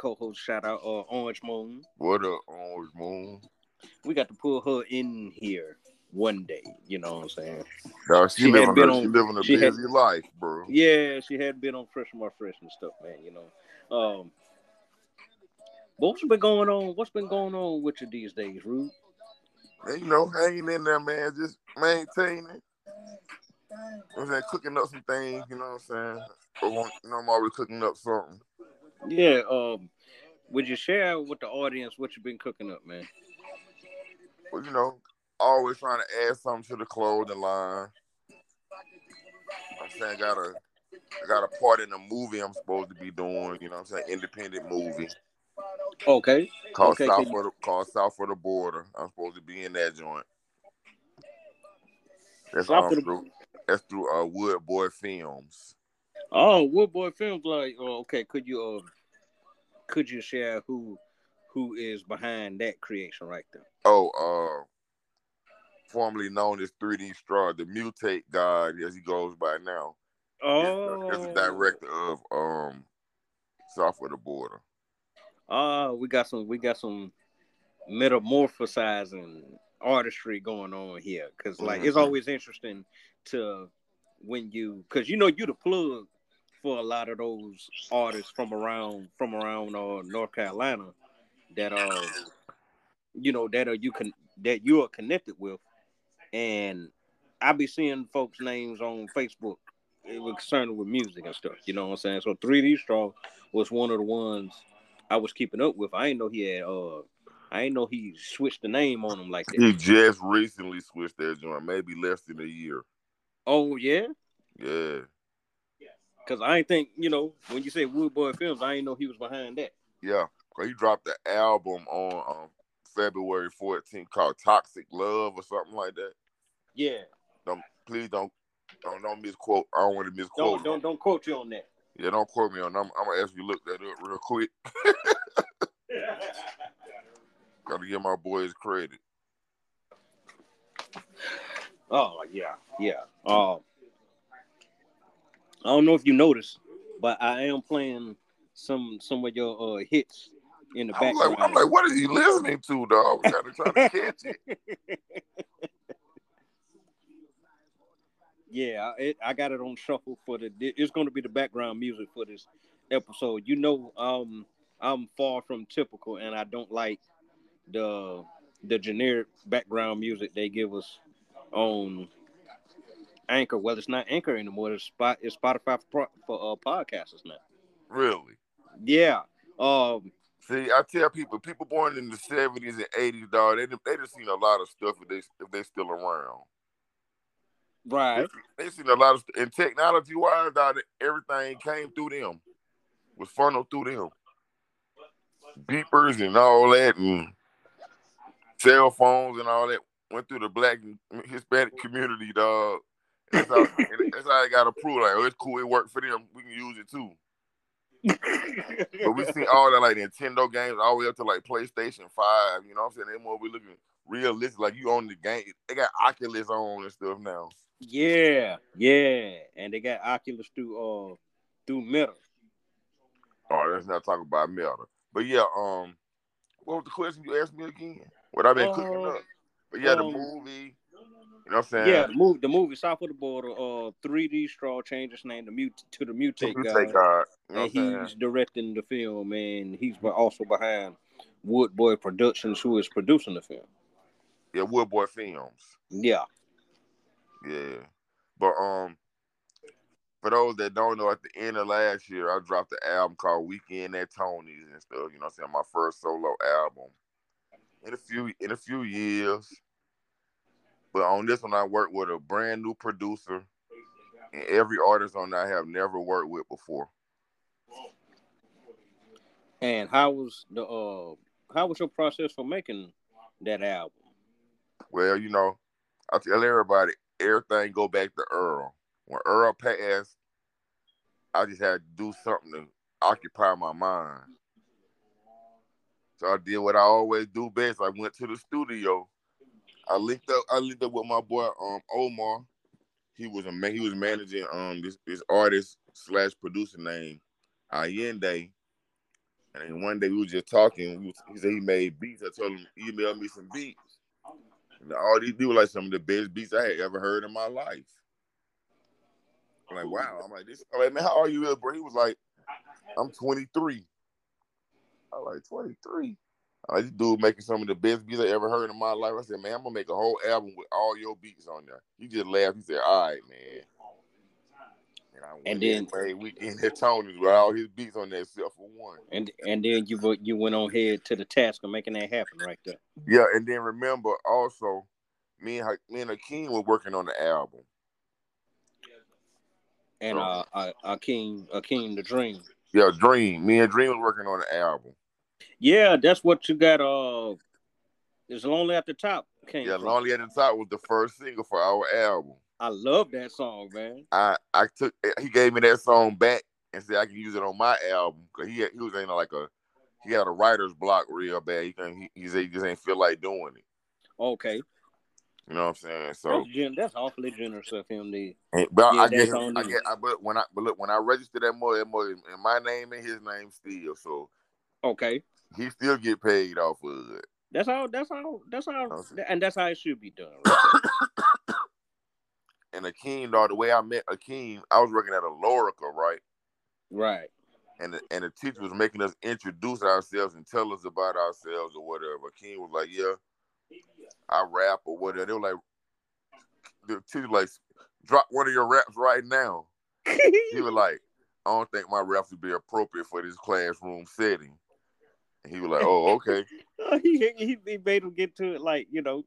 co-host. Shout out uh, Orange Moon. What up, Orange Moon? We got to pull her in here one day. You know what I'm saying? No, she, She had living, on- she living a she had- busy life, bro. Yeah, she had been on Fresh More Fresh and stuff, man. You know. Um, but what's been going on? What's been going on with you these days, Rude? You know, hanging in there, man, just maintaining. You know what I'm saying? Cooking up some things, you know what I'm saying? You know, I'm always cooking up something. Yeah. Um, would you share with the audience what you've been cooking up, man? But, you know, always trying to add something to the clothing line. I'm saying, got a, I got a part in a movie I'm supposed to be doing, you know what I'm saying? Independent movie Okay. called Okay, South for the called South for the Border. I'm supposed to be in that joint. That's um, through that's through uh Wood Boy Films. Oh, Woodboy Films. Like, oh, okay. Could you uh, could you share who who is behind that creation right there? Oh, uh formerly known as 3D Straw, the mutate god as he goes by now. Oh, is the director of um South for the Border. Oh, we got some. We got some metamorphosizing artistry going on here. Cause like it's Mhm. always interesting to when you, cause you know you the plug for a lot of those artists from around from around uh, North Carolina that uh you know that are you can that you are connected with, and I be seeing folks' names on Facebook. It was concerned with music and stuff. You know what I'm saying? So 3D Straw was one of the ones I was keeping up with. I didn't know he had uh I didn't know he switched the name on him like that. He just recently switched that joint, maybe less than a year. Oh yeah? Yeah. Cause I ain't think, you know, when you say Woodboy Films, I didn't know he was behind that. Yeah. He dropped the album on um, February 14th called Toxic Love or something like that. Yeah. Don't please don't don't, don't misquote. I don't want to misquote. Don't don't don't quote you on that. Yeah, don't quote me on. I'm, I'm gonna ask you to look that up real quick. Gotta give my boys credit. Oh yeah, yeah. Um, I don't know if you noticed, but I am playing some some of your uh, hits in the I'm background. like, I'm like, what is he listening to, dog? We gotta try to catch it. yeah, I- it, I got it on shuffle for the. It's going to be the background music for this episode. You know, um, I'm far from typical, and I don't like the the generic background music they give us on Anchor. Well, it's not Anchor anymore. It's spot. It's Spotify for, for uh, podcasters now. Really? Yeah. Um. See, I tell people, people born in the seventies and eighties, dog, they they just seen a lot of stuff if they if they still around. Right. They seen a lot of and technology wise, dog, everything came through them, was funneled through them. Beepers and all that, and cell phones and all that went through the black Hispanic community, dog. That's how, that's how they got approved. Like, oh, it's cool, it worked for them. We can use it too. But we seen all that like Nintendo games all the way up to like PlayStation Five. You know what I'm saying? They more we looking realistic. Like you own the game. They got Oculus on and stuff now. Yeah. Yeah. And they got Oculus through uh through Meta. Oh, let's not talk about Meta. But yeah, um, what was the question you asked me again? What I've been cooking Uh, up? But yeah, the um, movie. You know what I'm saying? Yeah, the movie, the movie South of the Border, uh, 3D Straw changed its name to mute to the Mutate God. You know and I'm saying? he's directing the film, and he's also behind Woodboy Productions, who is producing the film. Yeah, Woodboy Films. Yeah, Yeah. But um for those that don't know, at the end of last year, I dropped the album called Weekend at Tony's and stuff. You know what I'm saying? My first solo album. In a few in a few years. But on this one I worked with a brand new producer and every artist on that I have never worked with before. and how was the uh, how was your process for making that album? Well, you know, I tell everybody everything go back to Earl. When Earl passed, I just had to do something to occupy my mind. So I did what I always do best. I went to the studio. I linked up. I linked up with my boy um Omar. He was a man. He was managing um this this artist slash producer named Allende. And then one day we were just talking. Was, he said he made beats. I told him email me some beats. And all these do like some of the best beats I had ever heard in my life. I'm like, wow. I'm like, this. I'm like, man, how are you, bro? He was like, I'm 23. I was like, 23. I like, this dude making some of the best beats I ever heard in my life. I said, man, I'm gonna make a whole album with all your beats on there. He just laughed. He said, all right, man. And, And then- played weekend at Tony's with all his beats on that except for one. And and then you you went on head to the task of making that happen right there. Yeah, and then remember also, me and me and Akeem were working on the album. And Oh. uh, uh Akeem Akeem the Dream. Yeah, Dream. Me and Dream was working on the album. Yeah, that's what you got. Uh, it's lonely at the top. Yeah, from. Lonely at the Top was the first single for our album. I love that song, man. I I took he gave me that song back and said I can use it on my album because he had, he was in like a he had a writer's block real bad. He can he, he said he just ain't feel like doing it. Okay, You know what I'm saying? So, that's, gen- that's awfully generous of him. To, but Yeah, I get that's I get I but when I but look when I registered that more that more in my name and his name still so okay, he still get paid off of it. that's how. That's how. That's how. And that's how it should be done. Right? And Akeem, dog, the way I met Akeem, I was working at a Lorica, right? right. And the, and the teacher was making us introduce ourselves and tell us about ourselves or whatever. Akeem was like, "Yeah, I rap or whatever." They were like, the teacher like, "Drop one of your raps right now." He was like, "I don't think my raps would be appropriate for this classroom setting." And he was like, "Oh, okay." he, he he made him get to it like you know.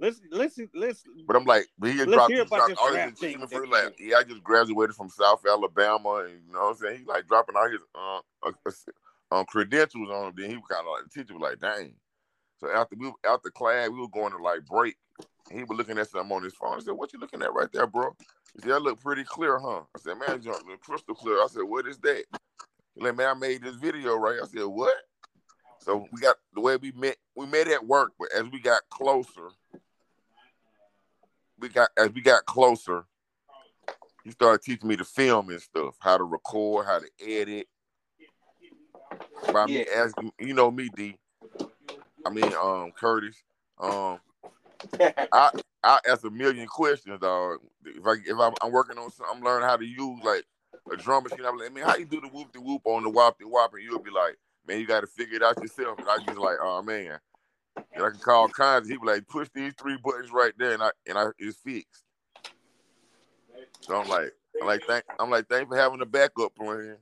Let's let's let's. But I'm like, but he just dropped, hear about dropped all his achievement for like, yeah, I just graduated from South Alabama, and you know what I'm saying? He like dropping all his uh, uh, uh, um, credentials on him. Then he was kind of like the teacher was like, dang. So after we after class, we were going to like break. He was looking at something on his phone. I said, "What you looking at right there, bro?" He said, "That look pretty clear, huh?" I said, "Man, look crystal clear." I said, "What is that?" He like, "Man, I made this video, right?" I said, "What?" So we got the way we met. We met at work, but as we got closer, we got as we got closer, he started teaching me to film and stuff, how to record, how to edit. By me asking, you know me, D. I mean, um, Curtis. Um, I I ask a million questions, dog. If I if I'm, I'm working on something, I'm learning how to use like a drum machine. I'm like, man, how you do the whoop de whoop on the wop de wop? And you'll be like, man, you got to figure it out yourself. And I just like, oh man. And I can call all kinds. He be like, push these three buttons right there, and I and I it's fixed. So I'm like, I'm like, thank, I'm like, thanks for having a backup plan.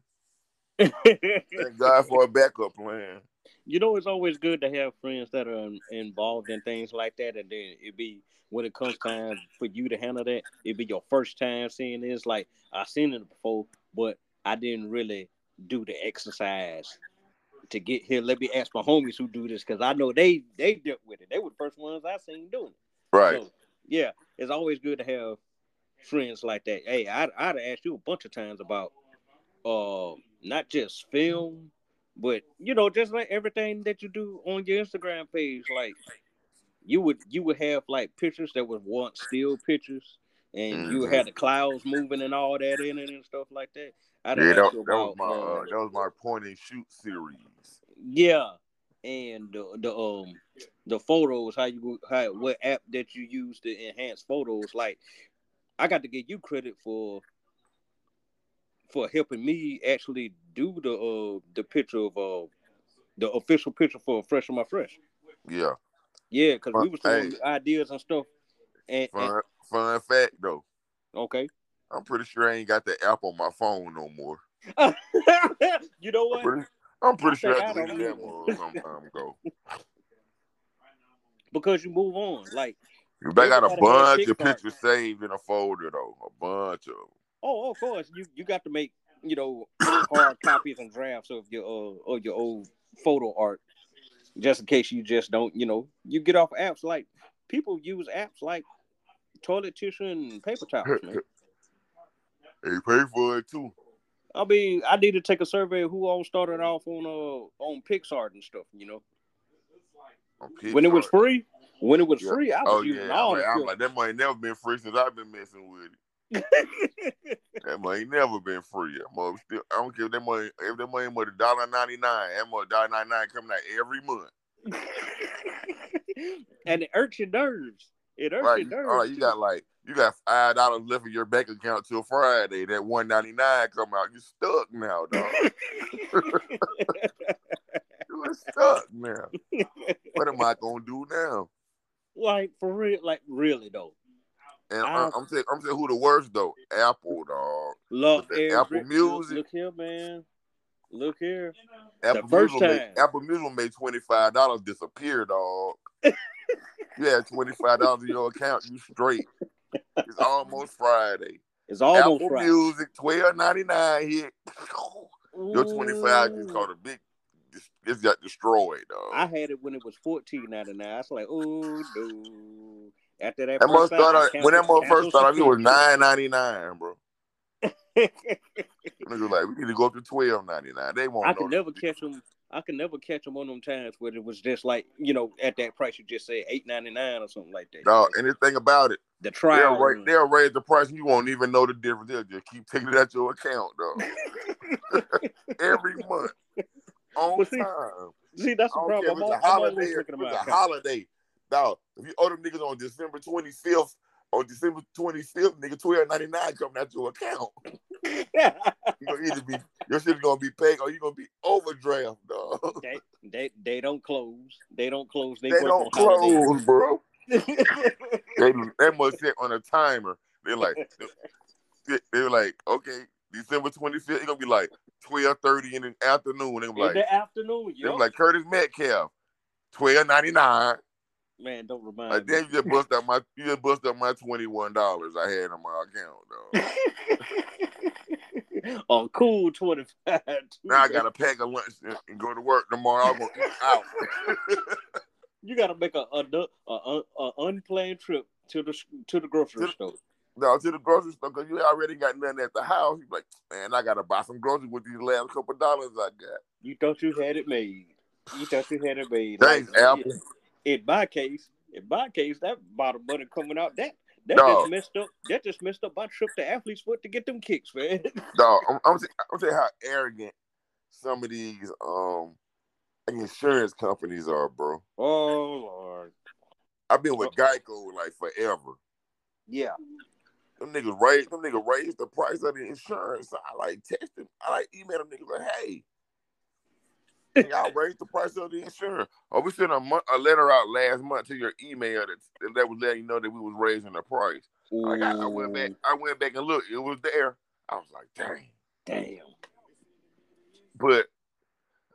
Thank God for a backup plan. you know, it's always good to have friends that are um, involved in things like that, and then it be when it comes time for you to handle that, it be your first time seeing this. Like I've seen it before, but I didn't really do the exercise to get here. Let me ask my homies who do this because I know they they dealt with it. They were the first ones I seen doing it. Right. So, yeah, it's always good to have friends like that. Hey, I'd, I'd ask you a bunch of times about uh not just film, but you know, just like everything that you do on your Instagram page. Like you would you would have like pictures that was once still pictures, and you had the clouds moving and all that in it and stuff like that. I'd yeah, that, that was my uh, that was my point and shoot series. yeah, and the, the um the photos, how you how what app that you use to enhance photos. Like I got to give you credit for for helping me actually do the uh the picture of uh the official picture for Fresh on My Fresh. Yeah. Yeah, because we was Hey. ideas and stuff. And, and Fun fact though. okay, I'm pretty sure I ain't got the app on my phone no more. you know I'm what? pretty, I'm pretty sure I I deleted that one some time ago. Because you move on. Like They got a bunch of pictures saved in a folder though. A bunch of 'em. Oh, of course. You you got to make you know hard copies and drafts of your uh of your old photo art, just in case you just don't you know you get off apps like people use apps like toilet tissue and paper towels. Man. They pay for it too. I mean, I need to take a survey of who all started off on uh on PicsArt and stuff. You know, when it was free, when it was Yeah. free, I was Oh using yeah, all I'm like, I'm like that money never been free since I've been messing with it. that money never been free. Money still, I don't care if that money, if that money was a dollar ninety nine, that money dollar ninety nine coming out every month. and it hurts your nerves. It hurts Right, your nerves. all right, you got like you got five dollars left in your bank account till Friday. That one ninety nine come out, you stuck now, dog. you are stuck now. What am I gonna do now? like for real, like really though. And I- I, I'm saying, I'm saying who the worst though? Apple, dog. Look, the Apple Music. Look, here, man. Look here. Apple first Music time. make, Apple Music make twenty five dollars disappear, dog. you had twenty five dollars in your account, you straight. It's almost Friday. It's almost Apple Friday. Music twelve ninety nine hit. Your twenty five just caught a big. It's got destroyed, dog. I had it when it was fourteen ninety nine. I was like, oh no. After that, that first time, start out, when that mother first started, it was nine ninety nine, bro. Niggas like we need to go up to twelve ninety nine. They won't. I could never catch them. I could never catch them on them times where it was just like you know at that price you just said eight ninety nine or something like that. Dog, anything about it. the They'll, trial. ra- run. they'll raise the price and you won't even know the difference. They'll just keep taking it out your account, though. Every month. On see, time. See, that's the care problem. I'm, it's a al- I'm always holiday or looking if at it's a holiday. Now, if you owe them niggas on December 25th, on December 25th, nigga, twelve ninety nine coming out your account. You either be your shit gonna be paid or you're gonna be overdraft, dog. they, they they don't close. They don't close. They, They don't holidays. close, bro. They they must set on a timer. They're like, they- they're like, okay, December 25th, it's gonna be like 12:30 in the afternoon. They're In like, the afternoon, they're like Curtis Metcalf, 12.99. Man, don't remind Like, me. you just bust up my you just bust up my twenty one dollars I had on my account, dog. oh, cool twenty five. now I gotta pack a lunch and, go to work tomorrow. I'm gonna eat out. You got to make a a, a, a, a unplanned trip to the to the grocery To store. no, to the grocery store because you already got nothing at the house. You're like, man, I gotta buy some groceries with these last couple dollars I got. You thought you had it made. You thought you had it made. Thanks, Like, Apple. In my case, in my case, that bottle money coming out that that Dog. just messed up. That just messed up my trip to athlete's foot to get them kicks, man. no, I'm, I'm, I'm you how arrogant some of these um insurance companies are, bro. oh Lord, I've been with Geico like forever. yeah. Them niggas raised them niggas raised the price of the insurance. So I like text them. I like email them niggas like, hey, y'all raise the price of the insurance. Oh, we sent a, month, a letter out last month to your email that, that was letting you know that we was raising the price. Like I, I went back, I went back and looked. It was there. I was like, dang. Damn. But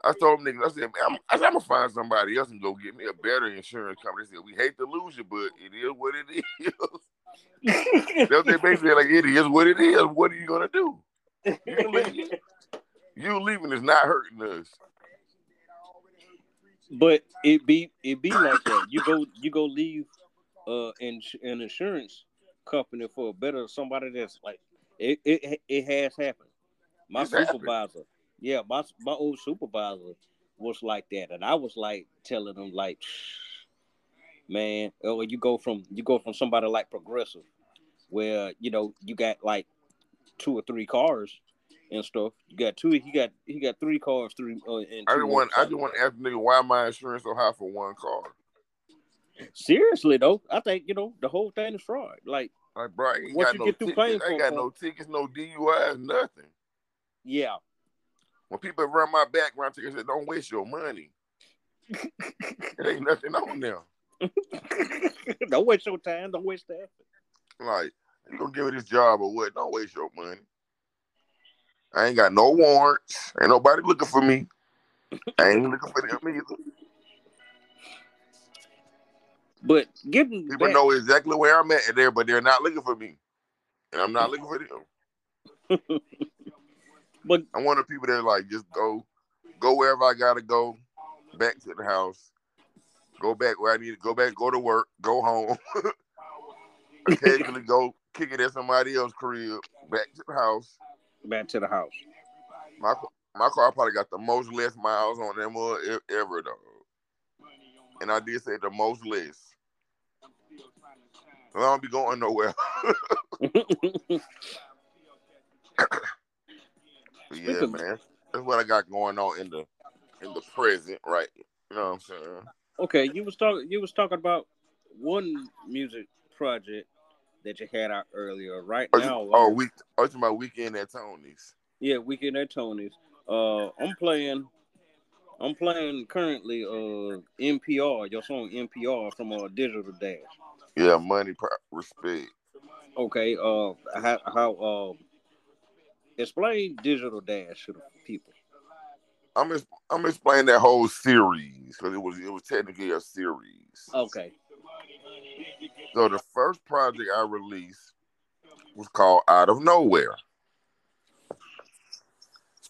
I told them niggas, I said, man, I'm, I said, I'm gonna find somebody else and go get me a better insurance company. They said, we hate to lose you, but it is what it is. That's they basically like, it is what it is. What are you gonna do? You leave. You leaving is not hurting us. But it be it be like that. You go you go leave uh in, an insurance company for a better somebody that's like it it, it has happened. My It's happened. supervisor, yeah, my my old supervisor was like that, and I was like telling him like, man, oh, you go from you go from somebody like Progressive, where you know you got like two or three cars and stuff. You got two. He got he got three cars, three. Uh, and I just want, I just want to ask the nigga why my insurance so high for one car. Seriously though, I think you know the whole thing is fraud. Like, Like, bro, I got you no get through tickets. paying I for got no tickets, no DUIs, nothing. yeah, When people run my background check, I said, don't waste your money. It ain't nothing on there. don't waste your time. Don't waste that. Like, you gonna give me this job or what? Don't waste your money. I ain't got no warrants. Ain't nobody looking for me. I ain't looking for them either. But People know exactly where I'm at and there, but they're not looking for me. And I'm not looking for them. but I'm one of the people that like just go, go wherever I gotta go, back to the house, go back where I need to go back, go to work, go home. Occasionally go kick it at somebody else's crib, back to the house. Back to the house. My my car probably got the most less miles on them uh, ever though. And I did say the most less. I don't be going nowhere. yeah, man. That's what I got going on in the in the present, right? You know what I'm saying? Okay, you was talking. You was talking about one music project that you had out earlier. Right Oh, you- now, oh, uh, week. Oh, you talking about weekend at Tony's? yeah, weekend at Tony's. Uh, I'm playing. I'm playing currently. Uh, NPR, your song NPR from uh Digital Dash. Yeah, money, respect. Okay. Uh, how how uh, explain Digital Dash to the people. I'm I'm explaining that whole series because it was it was technically a series. Okay. So the first project I released was called Out of Nowhere.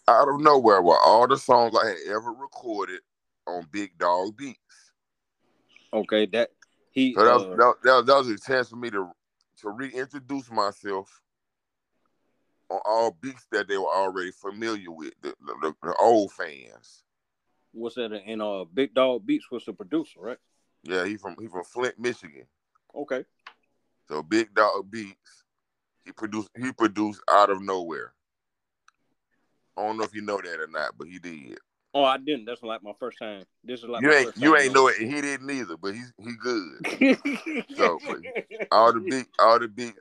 Out of Nowhere were all the songs I had ever recorded on Big Dog Beats. Okay. That he. So that was, uh, that, that, that was a chance for me to to reintroduce myself on all beats that they were already familiar with, the, the, the old fans. what's that? In uh, Big Dog Beats was the producer, right? Yeah, he from he from Flint, Michigan. Okay. So Big Dog Beats, he produced he produced out of nowhere. I don't know if you know that or not, but he did. Oh, I didn't. That's like my first time. This is like you ain't you ain't know it, he didn't either, but he's he good. So, All the big all the big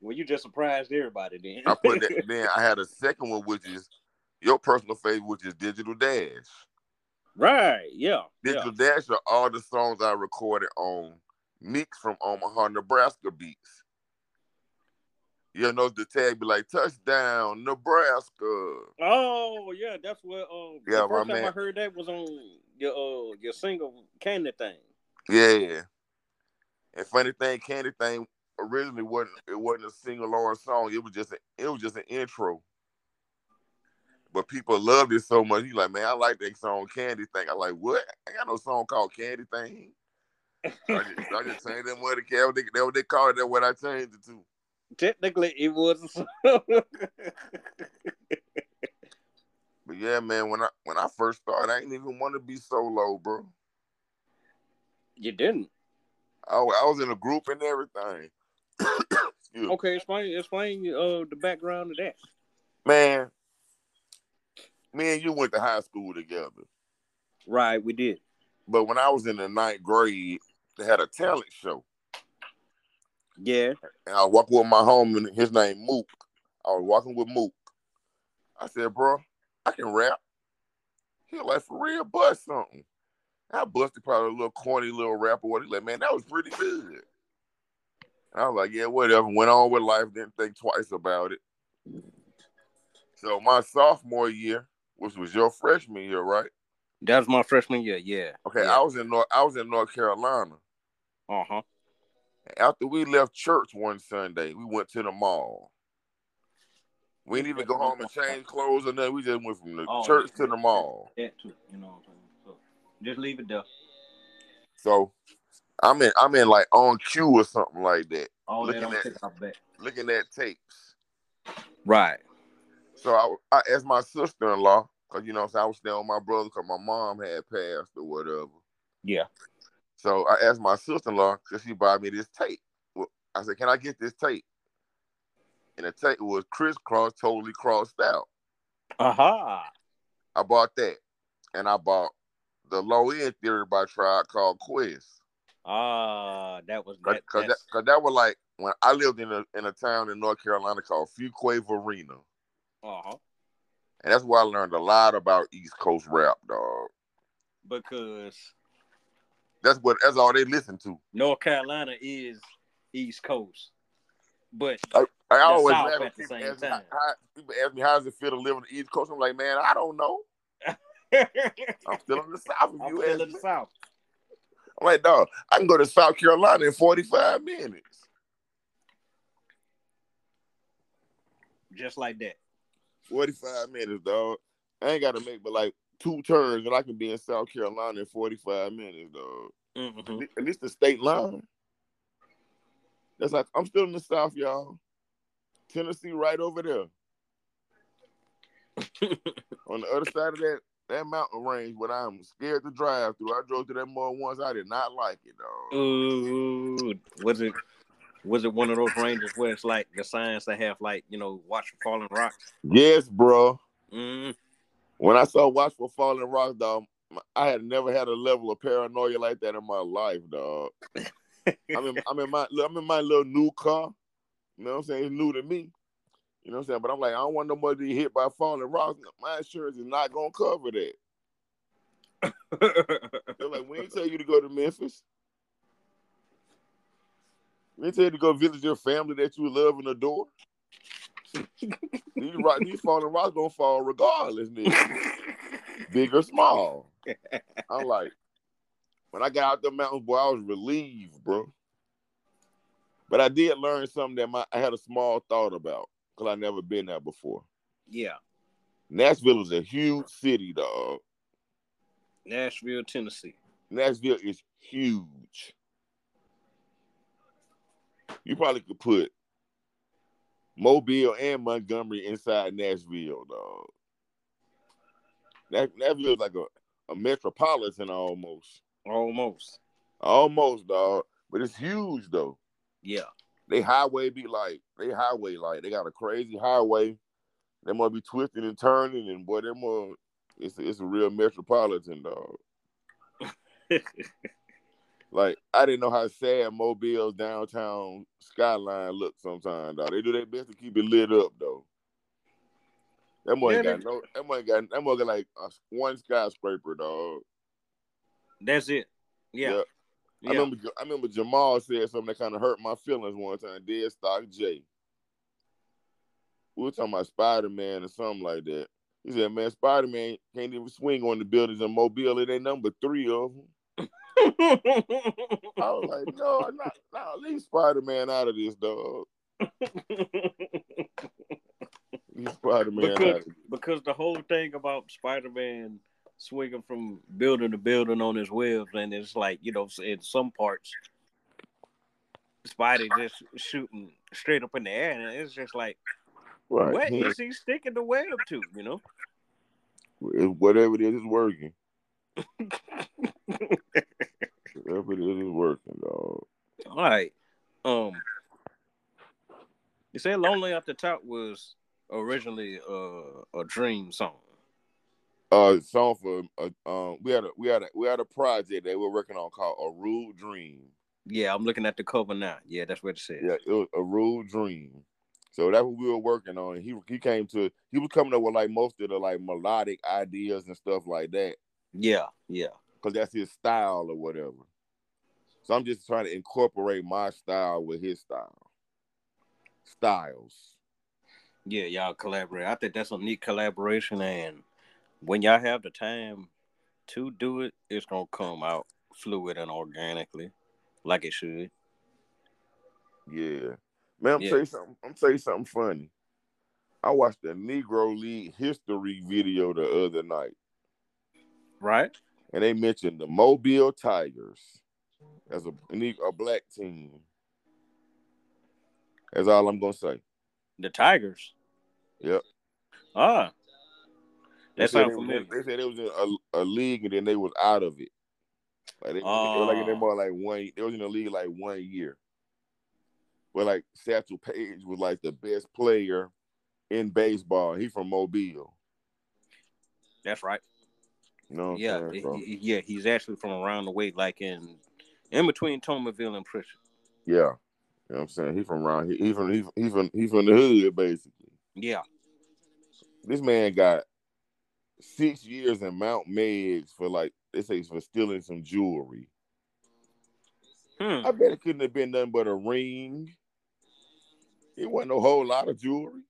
well, you just surprised everybody then. I put that then I had a second one which is your personal favorite, which is Digital Dash. right? Yeah. yeah. Digital Dash are all the songs I recorded on Mix from Omaha, Nebraska beats. You know the tag be like touchdown, Nebraska. Oh yeah, that's what. Uh, Yeah, the my first time I heard that was on your uh your single Candy thing. Yeah. And funny thing, Candy Thing originally wasn't it wasn't a single or a song. It was just a, it was just an intro. But people loved it so much. He like, man, I like that song Candy Thing. I like, what? I got no song called Candy Thing. I just, I just changed them what it what they, that what they call it. That what I changed it to. Technically, it was. But yeah, man, when I when I first started, I didn't even want to be solo, bro. you didn't. I, I was in a group and everything. Okay, explain explain uh the background of that. Man, me and you went to high school together. Right, we did. But when I was in the ninth grade, they had a talent show. Yeah. And I was walking with my homie, his name Mook. I was walking with Mook. I said, bro, I can rap. He was like, for real, bust something. I busted probably a little corny little rapper. What he like, man, that was pretty good. And I was like, yeah, whatever. Went on with life, didn't think twice about it. So my sophomore year, which was your freshman year, right? That was my freshman year. Yeah. Okay, Yeah. I was in North I was in North Carolina. Uh huh. After we left church one Sunday, we went to the mall. We didn't even go home and change clothes or nothing. We just went from the Oh, church yeah. to the mall. That too. You know what I'm saying? So just leave it there. So I'm in I'm in like on cue or something like that, All Looking at- back. looking at tapes. Right. So I, I asked my sister in law, because you know what I was staying with my brother because my mom had passed or whatever. Yeah. So I asked my sister in law, could she buy me this tape? Well, I said, Can I get this tape? And the tape was crisscross, Totally Krossed Out. Aha. I bought that. And I bought the low end theory by Tribe called Quest. Ah, that was Cause, that. cause, that, that was like when I lived in a in a town in North Carolina called Fuquay-Varina. Uh-huh. And that's where I learned a lot about East Coast rap, dog. Because That's what that's all they listen to. North Carolina is East Coast. But I always South laugh at the people same ask, me, time. how, people ask me how does it feel to live on the East Coast. I'm like, man, I don't know. I'm still in the South. If I'm you still in the South. I'm like, dog, I can go to South Carolina in 45 minutes. Just like that. 45 minutes, dog. I ain't got to make but like two turns, and I can be in South Carolina in 45 minutes, dog. Mm-hmm. At least the state line. That's like I'm still in the South, y'all. Tennessee right over there. On the other side of that that mountain range, what I'm scared to drive through. I drove through that more once. I did not like it, dog. Ooh, was it Was it one of those ranges where it's like the signs that have like you know watch falling rocks? Yes, bro. Mm. When I saw Watch for Falling Rocks, dog, I had never had a level of paranoia like that in my life, dog. I'm in, I'm in my I'm in my little new car. You know what I'm saying? It's new to me. You know what I'm saying? But I'm like, I don't want nobody to get hit by falling rocks. My insurance is not gonna cover that. They're like, we ain't tell you to go to Memphis. We ain't tell you to go visit your family that you love and adore. These, rock, these falling rocks gonna fall regardless, nigga. Big or small. I'm like, when I got out the mountains, boy, I was relieved, bro. But I did learn something that my, I had a small thought about because I never been there before. yeah, Nashville is a huge city, dog. Nashville, Tennessee. Nashville is huge. You probably could put Mobile and Montgomery inside Nashville, dog. That is like a, a metropolitan almost. Almost. Almost, dog. But it's huge though. Yeah. They highway be like they highway like they got a crazy highway. They might be twisting and turning, and boy, they more it's a, it's a real metropolitan dog. Like I didn't know how sad Mobile's downtown skyline looked sometimes, dog. They do their best to keep it lit up though. That boy Yeah, got no that boy got that boy got like a, one skyscraper, dog. That's it. Yeah. I Yeah. remember I remember Jamal said something that kind of hurt my feelings one time. Dead Stock J. We were talking about Spider Man or something like that. He said, "Man, Spider Man can't even swing on the buildings in Mobile. It ain't number three of them." I was like, "No, not, not leave Spider Man out of this, dog. Leave Spider Man out because of this." because the whole thing about Spider-Man swinging from building to building on his webs, and it's like you know, in some parts, Spidey just shooting straight up in the air, and it's just like, Right. what He- is he sticking the web to? You know? Whatever it is, it's working. It is, working, dog. All right. Um, you said "Lonely at the Top" was originally uh, a dream song. uh song for uh, um we had a we had a we had a project that we're working on called a rude dream Yeah, I'm looking at the cover now. Yeah, that's what it says. yeah it was a rude dream so that's what we were working on he he came to he was coming up with like most of the like melodic ideas and stuff like that yeah, yeah. because that's his style or whatever so i'm just trying to incorporate my style with his style styles Yeah, y'all collaborate. I think that's a neat collaboration, and when y'all have the time to do it, it's gonna come out fluid and organically, like it should. yeah man i'm Yeah. you something i'm you something funny i watched a negro league history video the other night Right? and they mentioned the Mobile Tigers as a, a black team. That's all I'm gonna say. The Tigers. Yep. Ah, They that sounds they, familiar. they said it was in a, a league and then they was out of it. Like they, they were like in there Oh. more like one. They was in the league like one year. But like Satchel Paige was like the best player in baseball. He from Mobile. That's right. You know what I'm Yeah, yeah. He's actually from around the way, like in in between Toulminville and Prichard. yeah. You know what I'm saying? He from around. He, he from he, he from he from the hood basically. Yeah. this man got six years in Mount Meigs for like they say for stealing some jewelry. Hmm. I bet it couldn't have been nothing but a ring. It wasn't a whole lot of jewelry.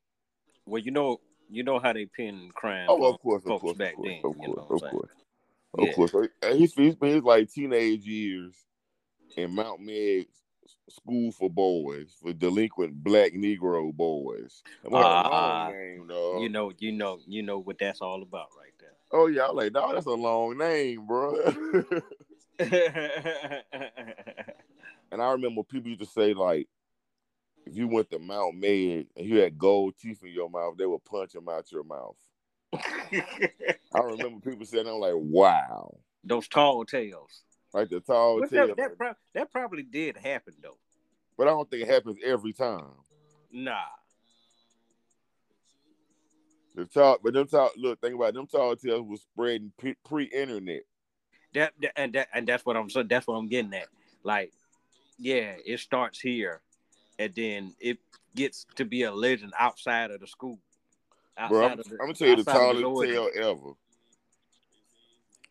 Well, you know, you know how they pin crime. Oh, of course, of folks course, back of course, then. of you know course, of I'm course, Yeah. of course. So, uh, He he spent his like teenage years in Mount Meigs school for boys for delinquent black Negro boys. Ah, name. You know, you know, you know what that's all about, right there. Oh yeah, I was like, dog, that's a long name, bro. And I remember people used to say like, if you went to Mount Meg and you had gold teeth in your mouth, they would punch them out your mouth. I remember people saying, "I'm like, wow." Those tall tales. Like the tall But tail. that, that, prob- that probably did happen though. But I don't think it happens every time. Nah. The talk, but them talk. Look, think about it, them tall tales was spreading pre internet. That, that and that and that's what I'm so that's what I'm getting at. Like, yeah, it starts here, and then it gets to be a legend outside of the school. Bro, I'm, the, I'm, gonna tell you the tallest the tale ever.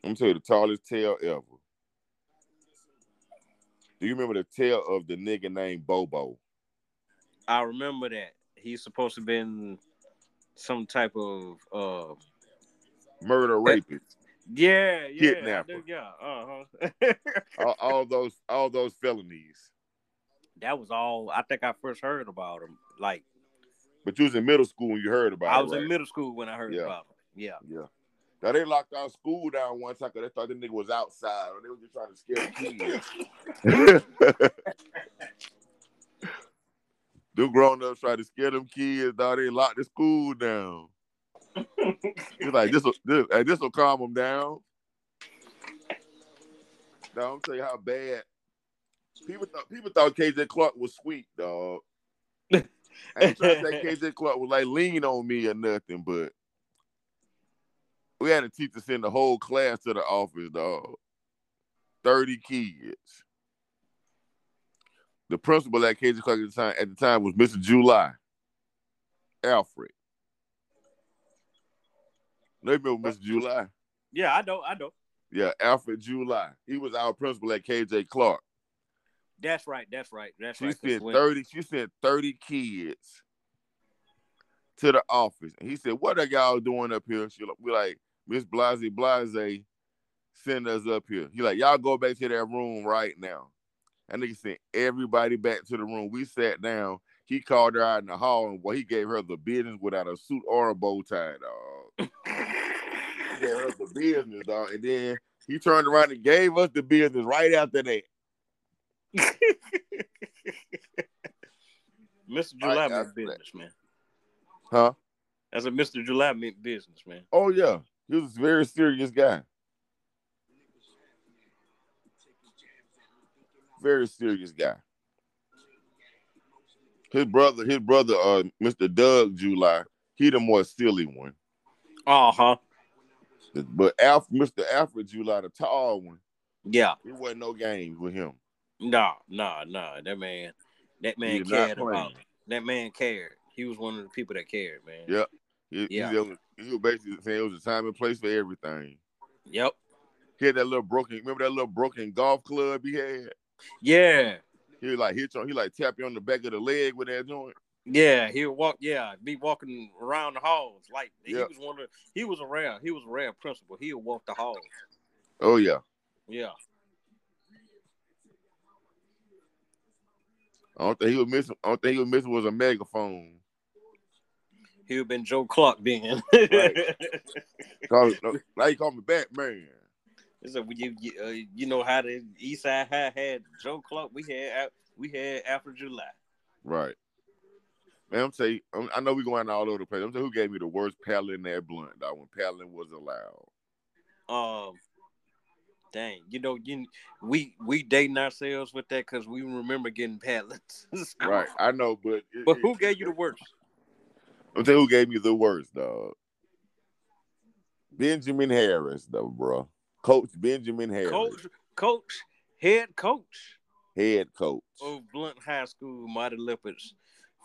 I'm gonna tell you the tallest tale ever. Do you remember the tale of the nigga named Bobo? I remember that. He's supposed to have been some type of uh murder rapist. Yeah, yeah, kidnapper. Yeah, uh-huh. all, all, those all those felonies. That was all I think I first heard about him. Like But you was in middle school when you heard about it. I it. was right? in middle school when I heard yeah. about him. Yeah. Yeah. Now they locked our school down one time because they thought the nigga was outside or they were just trying to scare the kids. them grown ups try to scare them kids, dog. They locked the school down. He's like, this will this, hey, this will calm them down. Now I'm tell you how bad people thought people thought KJ Clark was sweet, dog. I ain't trying to say KJ Clark was like lean on me or nothing, but we had a teacher send the whole class to the office, dog. 30 kids. The principal at KJ Clark at the time at the time was Mr. July. Alfred. They remember Mr. July? Yeah, I know, I know. Yeah, Alfred July. He was our principal at KJ Clark. That's right. That's right. That's she right. Sent 30, she sent 30 kids to the office. And he said, What are y'all doing up here? She we like, Miss Blase Blase send us up here. He like, Y'all go back to that room right now. And they sent everybody back to the room. We sat down. He called her out in the hall and well, he gave her the business without a suit or a bow tie, dog. he gave her the business, dog. And then he turned around and gave us the business right after that. Mr. July meant business, man. Huh? As a Mr. July meant business, man. Oh yeah. He was a very serious guy. Very serious guy. His brother, his brother, uh, Mr. Doug July, he the more silly one. Uh huh. But Alf, Mr. Alfred July, the tall one, yeah, it wasn't no games with him. No, no, no. That man, that man cared about. That man cared. He was one of the people that cared, man. Yep. He, yeah. He, he was basically saying it was a time and place for everything. Yep. He had that little broken. Remember that little broken golf club he had? Yeah. He like hit you. He like tap you on the back of the leg with that joint. Yeah, he would walk. Yeah, be walking around the halls like yep. he was one of. He was a rare. He was a rare principal. He would walk the halls. Oh yeah. Yeah. I don't think he was missing. I don't think he was missing was a megaphone. He would have been Joe Clark then. right. call, now you call me Batman. So you you, uh, you know how the East Side High had Joe Clark. We had we had Alfred July. Right. Man, I'm saying I know we going all over the place. I'm saying who gave me the worst paddling in that Blount, dog, when paddling was allowed. Um, dang, you know, you we we dating ourselves with that because we remember getting paddlets. right, I know, but it, but who gave you the worst? I'm saying who gave me the worst, dog. Benjamin Harris, though, bro. Coach Benjamin Harris. Coach, coach, head coach. Head coach. Of Blount High School Mighty Leopards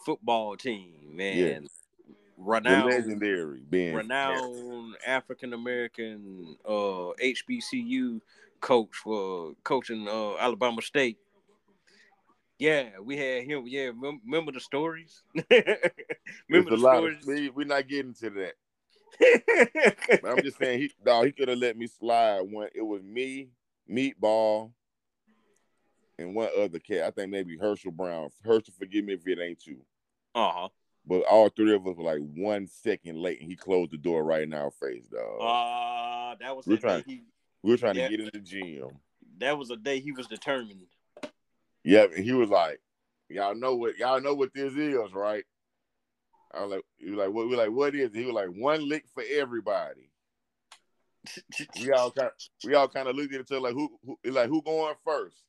football team, man. Yes. Renowned, the legendary Ben renowned African American uh, HBCU coach for coaching uh, Alabama State. Yeah, we had him. Yeah, remember the stories? remember the stories? Of, we, we're not getting to that. I'm just saying, he dog, he could have let me slide when it was me, Meatball, and one other cat. I think maybe Herschel Brown. Herschel, forgive me if it ain't you. Uh huh. But all three of us were like one second late, and he closed the door right in our face, dog. Uh, that was we were trying. He, we were trying yeah, to get in the gym. That was a day he was determined. Yeah, and he was like, "Y'all know what? Y'all know what this is, right?" I was like, "He was like, what? We like, what is?" It? He was like, "One lick for everybody." we all kind, we all kind of looked at each other like, "Who? who like, who going first?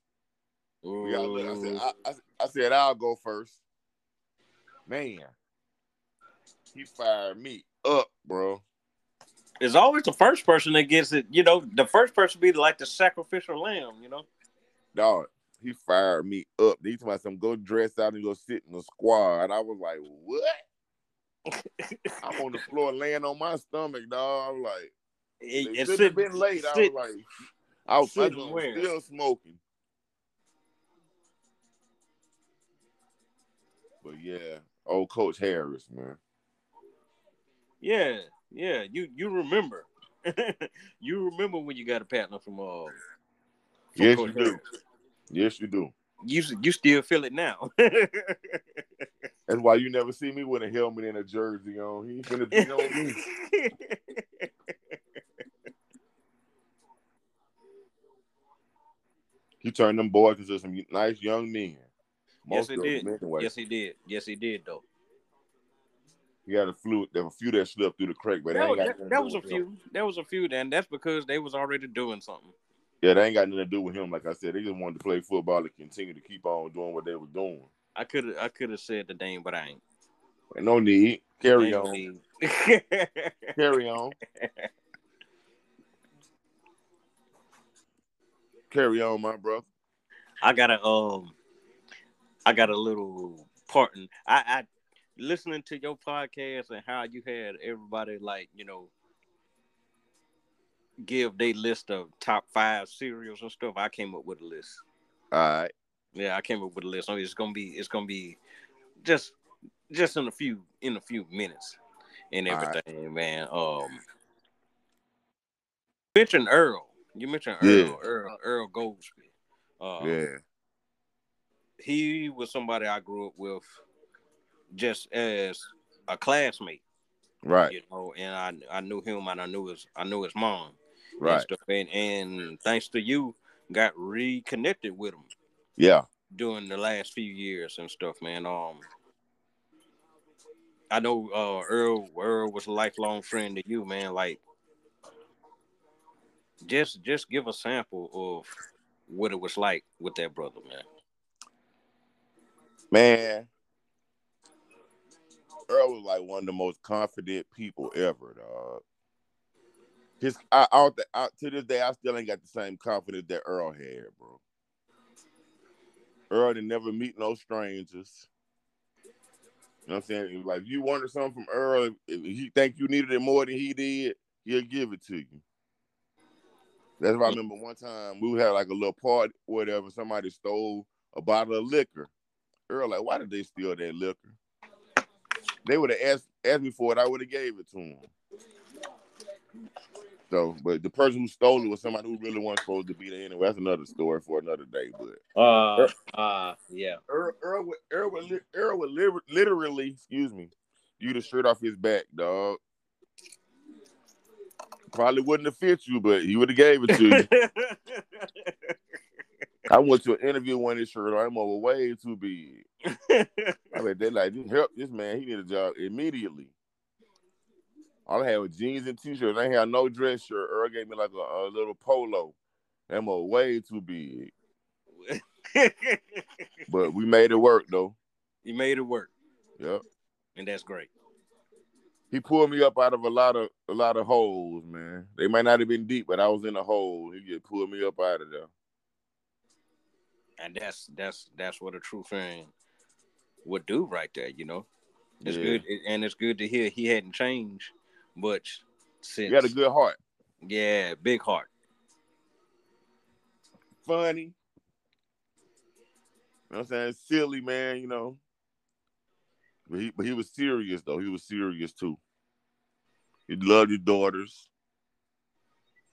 Yeah, look, I said, I, I, I said I'll go first. Man, he fired me up, bro. It's always the first person that gets it. You know, the first person be like the sacrificial lamb. You know. Dog, he fired me up. He told me some go dress out and go sit in the squad. I was like, what? I'm on the floor laying on my stomach, dog. I was like, it, it should have been late. Sit, I was like, I was, I was still smoking. But yeah, old Coach Harris, man. Yeah, yeah. You you remember. you remember when you got a partner from uh from Yes, Coach you Harris. do. Yes, you do. You you still feel it now. That's why you never see me with a helmet and a jersey on. He gonna be on me. he turned them boys into some nice young men. Most yes, he did. Yes, he did. Yes, he did, though. He had a few. There were a few that slipped through the crack, but that, that, that was a few. Him. There was a few, and that's because they was already doing something. Yeah, they ain't got nothing to do with him. Like I said, they just wanted to play football and continue to keep on doing what they were doing. I could I could have said the name, but I ain't. No need. Carry on. Need. Carry on. Carry on, my brother. I got a um I got a little part in I, I listening to your podcast and how you had everybody like, you know, give their list of top five cereals and stuff. I came up with a list. All right. Yeah, I came up with a list. So it's gonna be it's gonna be just just in a few in a few minutes and everything, right. man. Um mentioned Earl. You mentioned Earl, yeah. Earl, Earl Goldsmith. Uh, yeah he was somebody I grew up with just as a classmate. Right. You know, and I I knew him and I knew his I knew his mom. Right. And, stuff. and, and thanks to you, got reconnected with him. Yeah. During the last few years and stuff, man. Um I know uh Earl Earl was a lifelong friend to you, man. Like just just give a sample of what it was like with that brother, man. Man, Earl was like one of the most confident people ever, dog. His, I, I, to this day, I still ain't got the same confidence that Earl had, bro. Earl didn't never meet no strangers. You know what I'm saying? Like, if you wanted something from Earl, if he think you needed it more than he did, he'll give it to you. That's why I remember one time we had like a little party, whatever. Somebody stole a bottle of liquor. Earl, like, why did they steal that liquor? They would have asked asked me for it, I would have gave it to them. So, but the person who stole it was somebody who really wasn't supposed to be there anyway. That's another story for another day. But uh, uh yeah. Earl, Earl, would, Earl, would, Earl would literally, excuse me, you the shirt off his back, dog. Probably wouldn't have fit you, but he would have gave it to you. I went to an interview one his shirt. I'm over way too big. I mean, they like help this man. He need a job immediately. All I had was jeans and t-shirts. I had no dress shirt. Earl gave me like a, a little polo. I'm way too big. but we made it work though. You made it work. Yep. And that's great. He pulled me up out of a lot of a lot of holes, man. They might not have been deep, but I was in a hole. He just pulled me up out of there and that's that's that's what a true fan would do right there. You know, it's yeah. good, and it's good to hear he hadn't changed much since. He had a good heart. Yeah, big heart. Funny. You know I'm saying? Silly, man, you know. But he but he was serious though. He was serious too. He loved his daughters.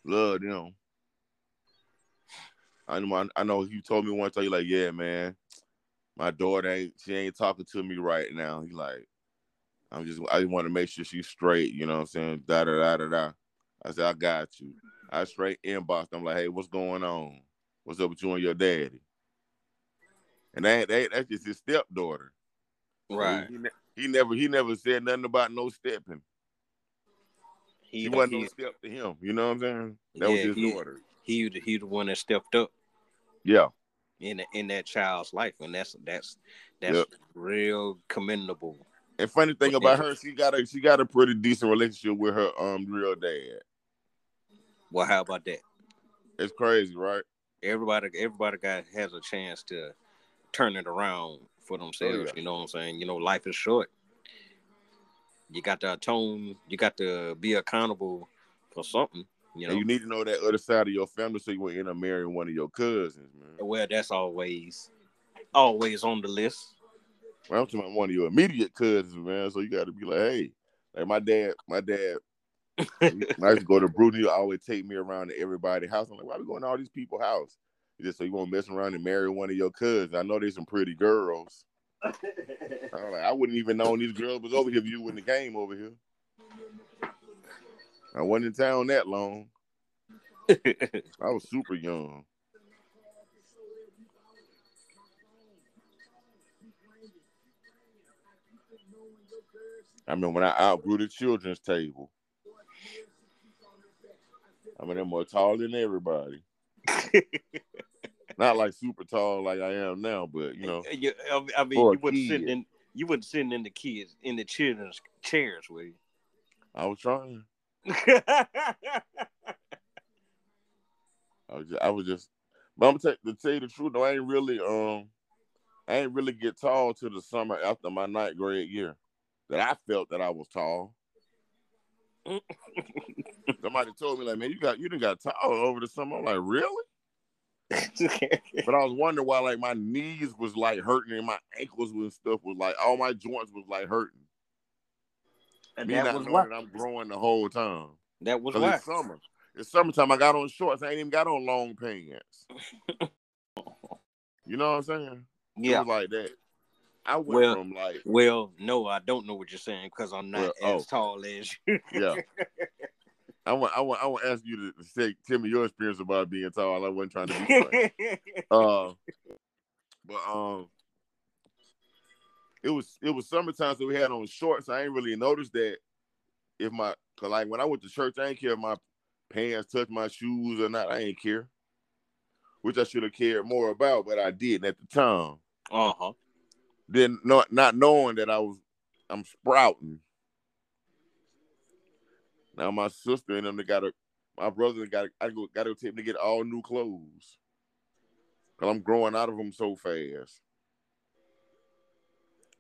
Loved them. I know, I know he told me one time, you like, yeah, man, my daughter ain't, she ain't talking to me right now. He like, I'm just, I just want to make sure she's straight. You know what I'm saying? Da da da da da. I said, I got you. I straight inboxed. I'm like, hey, what's going on? What's up with you and your daddy? And that, that that's just his stepdaughter. Right. He, he, he, never he never said nothing about no stepping. He, he wasn't he, no step to him. You know what I'm saying? That yeah, was his daughter. He he the one that stepped up. Yeah. in in that child's life, and that's that's that's Yep. real commendable. And funny thing about her, she got a she got a pretty decent relationship with her um real dad. Well, how about that? It's crazy, right? Everybody, everybody got has a chance to turn it around for themselves. Oh, yeah. You know what I'm saying? You know, life is short. You got to atone. You got to be accountable for something. You know. And you need to know that other side of your family so you won't end up marrying one of your cousins, man. well, that's always always on the list. Well, I'm talking about one of your immediate cousins, man. So you got to be like, hey, like my dad, my dad. I used to go to Bruni, always take me around to everybody's house. I'm like, why we going to all these people's house? Just so you won't mess around and marry one of your cousins. I know there's some pretty girls. I'm like, I wouldn't even know these girls was over here if you wouldn't have came over here. I wasn't in town that long. I was super young. I mean, when I outgrew the children's table. I mean, I'm more tall than everybody. Not like super tall like I am now, but you know, I mean, you wouldn't kid. in you wasn't sitting in the kids in the children's chairs with you. I was trying. I was just, I was just but I'm gonna tell, to tell you the truth, though, I ain't really um I ain't really get tall till the summer after my ninth grade year. That I felt that I was tall. Somebody told me like, man, you got you didn't got tall over the summer. I'm like, really? But I was wondering why like my knees was like hurting and my ankles and stuff was like all my joints was like hurting. And Me that was why. that I'm growing the whole time. That was why. it's summer. It's summertime. I got on shorts. I ain't even got on long pants. you know what I'm saying? Yeah. like that. I went Well- from like, Well, no, I don't know what you're saying because I'm not Well, as oh. tall as you. yeah. I want, I want, I want to ask you to say, tell me your experience about being tall. I wasn't trying to be funny. uh, but um, it was it was summertime, so we had on shorts. I ain't really noticed that if my, cause like when I went to church, I ain't care if my pants touched my shoes or not. I ain't care, which I should have cared more about, but I didn't at the time. uh huh. Then not not knowing that I was, I'm sprouting. Now my sister and them they got a, my brother got I go got to take me to get all new clothes. Cause I'm growing out of them so fast.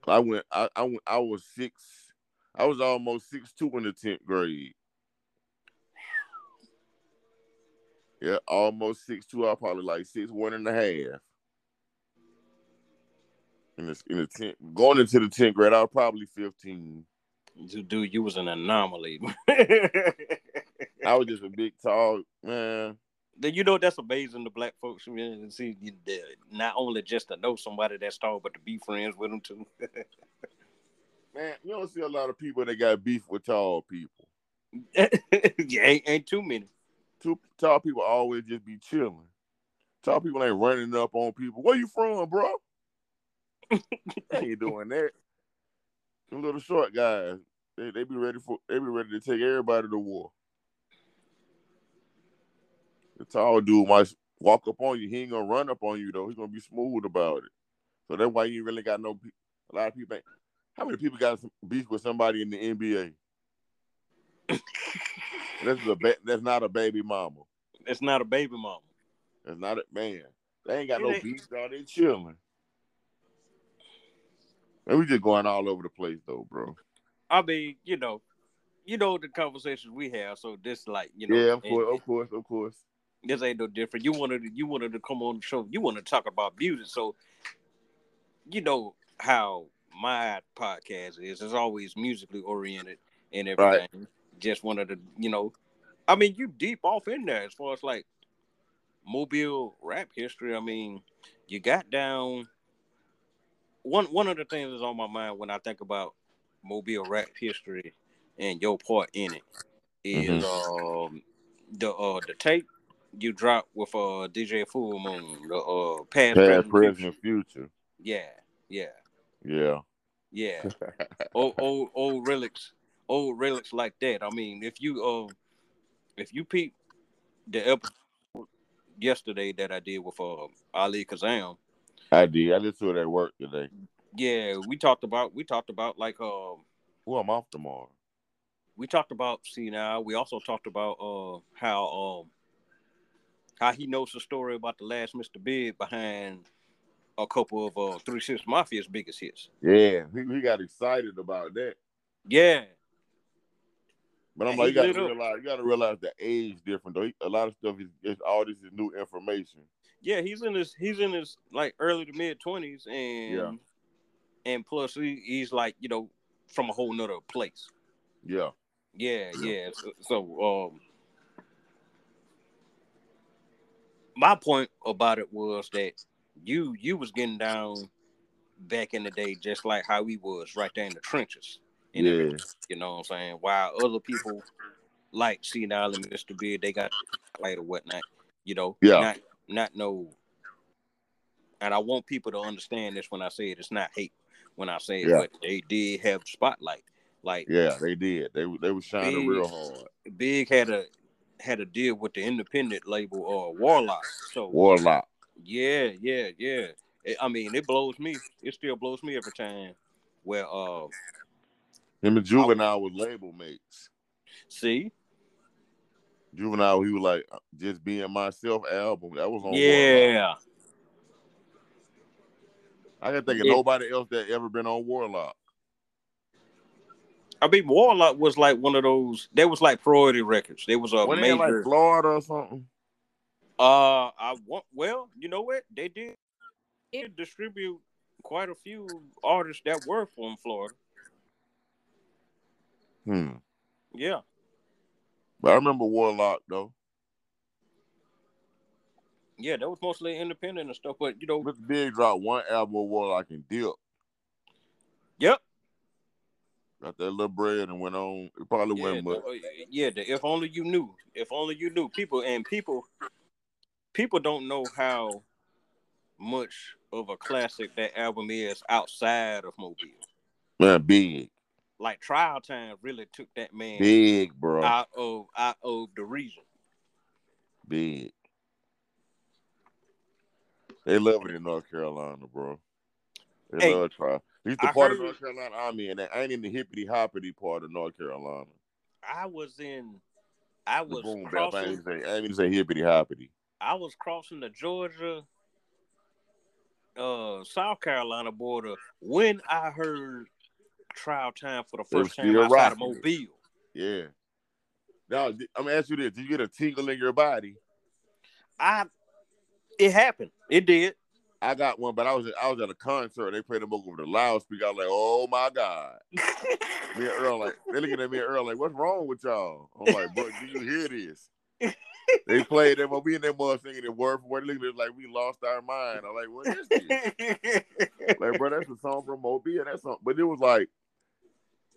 I went I I went I was six I was almost six two in the tenth grade. Yeah, almost six two. I probably like six one and a half. In the in the tenth going into the tenth grade, I was probably fifteen. Dude, you was an anomaly. I was just a big tall man. You know that's amazing to black folks, see, you, not only just to know somebody that's tall, but to be friends with them too. Man, you don't see a lot of people that got beef with tall people. yeah, ain't, ain't too many. Two tall people always just be chilling. Tall people ain't running up on people. Where you from, bro? ain't doing that. Them little short guys, they, they be ready for they be ready to take everybody to war. The tall dude might walk up on you. He ain't gonna run up on you though. He's gonna be smooth about it. So that's why you really got no. A lot of people. Ain't, how many people got some beef with somebody in the NBA? that's a ba- that's not a baby mama. It's not a baby mama. That's not a man. They ain't got It no ain't- beef, dog. They chilling. And we just going all over the place though, bro. I mean, you know, you know the conversations we have. So this, like, you know, yeah, of and- course, of course, of course. This ain't no different. You wanted to, you wanted to come on the show. You want to talk about music, so you know how my podcast is. It's always musically oriented and everything. Just wanted to, you know, I mean, you deep off in there as far as like mobile rap history. I mean, you got down. One one of the things that's on my mind when I think about mobile rap history and your part in it is um the uh the tape you dropped with uh DJ Full Moon, the uh past, Past, present, future. Yeah, yeah, Yeah. yeah. old old old relics, old relics like that. I mean, if you uh if you peep the episode yesterday that I did with uh, Ali Kazam. I did. I listened to it at work today. Yeah, we talked about we talked about like um Well, I'm off tomorrow. we talked about see now we also talked about uh how um how he knows the story about the last Mr. Bigg behind a couple of uh Three Six Mafia's biggest hits. Yeah, he, he got excited about that. Yeah, But I'm And like, you gotta lit up. realize, you gotta realize the age different though. He- A lot of stuff is, is all this is new information. yeah, he's in his he's in his like early to mid twenties and Yeah. and plus he, he's like, you know, from a whole nother place. Yeah, Yeah, yeah. So, so um my point about it was that you you was getting down back in the day just like how we was right there in the trenches. and yeah, everything, You know what I'm saying? While other people like Senile and Mr. Beard, they got light or whatnot, you know. Yeah. Not not no and I want people to understand this when I say it. It's not hate when I say it, Yeah. but they did have spotlight. Like yeah. They did. They they was shining Big. real hard. Big had a had a deal with the independent label or Warlock. So Warlock. yeah, yeah, yeah. It- I mean, it blows me. It still blows me every time. Where uh, Him and Juvenile was label mates. see, Juvenile, he was like uh, just being myself album. That was on. Warlock. yeah, I can think of Yeah. nobody else that ever been on Warlock. I mean, Warlock was like one of those. They was like priority records. They was a When they in, major. like Florida or something. uh, I want. Well, you know what? They did, did distribute quite a few artists that were from Florida. Hmm. Yeah, But I remember Warlock though. yeah. That was mostly independent and stuff. But you know, Mr. Bigg dropped one album with Warlock and Dip. yep. Got that little bread and went on. It probably Yeah, went much. the- uh, yeah. The, if only you knew. If only you knew. People and people, people don't know how much of a classic that album is outside of Mobile. Man, big, Like Trial Time really took that man big, bro, out of out of the region. big. They love it in North Carolina, bro. They Hey, love He's the I part of North Carolina I'm in. I ain't in the hippity hoppity part of North Carolina. I was in. I was boom bap. I crossing. ain't say I ain't even say hippity hoppity. I was crossing the Georgia, uh, South Carolina border when I heard Trial Time for the first time outside of rocking. Mobile. Yeah. Now I'm gonna ask you this: Did you get a tingle in your body? I it happened. It did. I got one, but I was I was at a concert. They played them over the loudspeaker. I was like, "Oh my god!" Me and Earl like they looking at me and Earl like, "What's wrong with y'all?" I'm like, "Bro, do you hear this?" they played them. We in that mother singing it word for word. Looking at us like we lost our mind. I'm like, "What is this?" like, bro, that's a song from Mobile. That's something. But it was like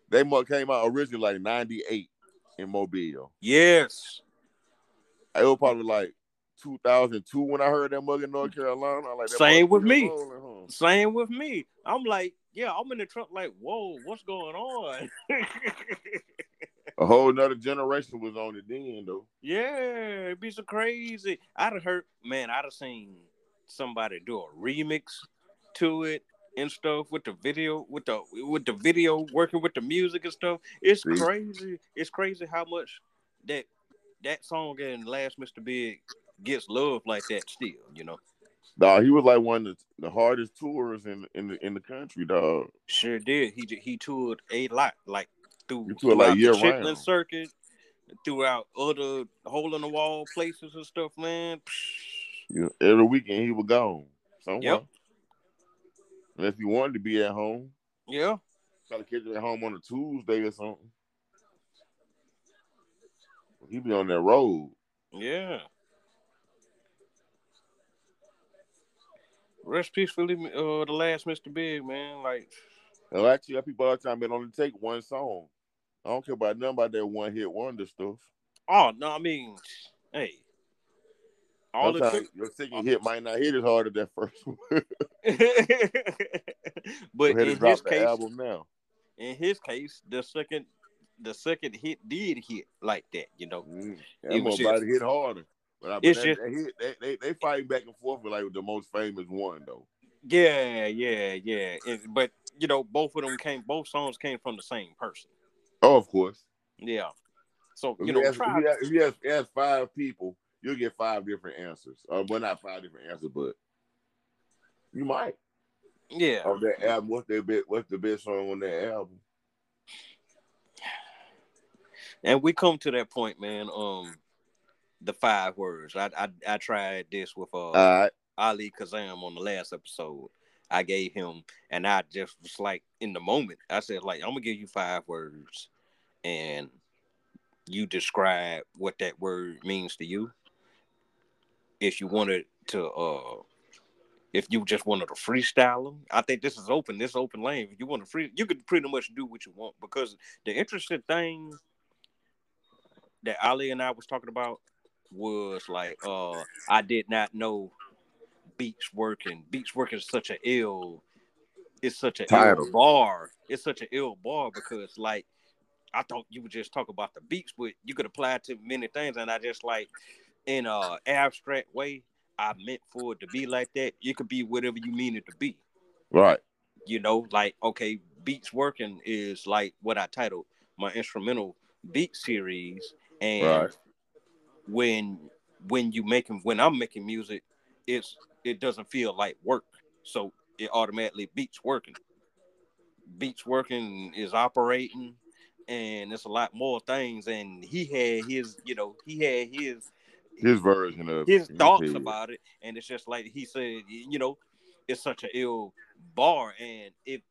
they must came out originally like '98 in Mobile. yes. It was probably like 2002 when I heard that mug in North Carolina. I like that Same with me. rolling, huh? Same with me. I'm like, yeah, I'm in the truck like, whoa, what's going on? A whole nother generation was on it then, though. yeah, it'd be so crazy. I'd have heard, man, I'd have seen somebody do a remix to it and stuff with the video, with the with the video working with the music and stuff. It's See? crazy. It's crazy how much that that song and Last Mr. Bigg gets love like that still, you know. Dog, he was like one of the, the hardest tours in in the in the country, dog. Sure did. He he toured a lot, like through He toured, like, year round. circuit, throughout other hole in the wall places and stuff, man. Know, every weekend he was gone somewhere. Yep. Unless he wanted to be at home, Yeah, try to catch him at home on a Tuesday or something. He'd be on that road. yeah. Rest peacefully, uh, the last Mr. Bigg man. Like, And actually, people all the time it only take one song. I don't care about nothing about that one hit wonder stuff. oh no, I mean, hey, all Sometimes took. your second hit might not hit as hard as that first one. but in his the case, album now. in his case, the second, the second hit did hit like that. You know, Mm. It was motherfucker hit harder. But, I, but It's that, just- they, they they fighting back and forth with like the most famous one though. Yeah, yeah, yeah. And- but you know, both of them came. Both songs came from the same person. Oh, of course. Yeah. So If you you, know, ask, try. if you, ask, if you ask, ask five people, you'll get five different answers. Uh, well, not five different answers, but you might. Yeah. Of that album, what's their bit? What's the best song on that album? And we come to that point, man. Um, the five words. I I, I tried this with uh right. Ali Kazam on the last episode. I gave him, and I just was like in the moment. I said, like, I'm gonna give you five words, and you describe what that word means to you. If you wanted to, uh, if you just wanted to freestyle them, I think this is open. This open lane. If you want to free, you could pretty much do what you want because the interesting thing that Ali and I was talking about was like, uh, I did not know beats working. Beats working is such an ill. It's such a Title. ill bar. It's such an ill bar because like I thought you would just talk about the beats, but you could apply to many things. And I just like in a abstract way, I meant for it to be like that. It could be whatever you mean it to be. Right. You know, like okay, beats working is like what I titled my instrumental beat series. And Right. When when you making when I'm making music, it's it doesn't feel like work. So it automatically beats working. Beats working is operating and it's a lot more things. And he had his, you know, he had his His version of his thoughts head. about it, and it's just like he said, you know, it's such an ill bar, and it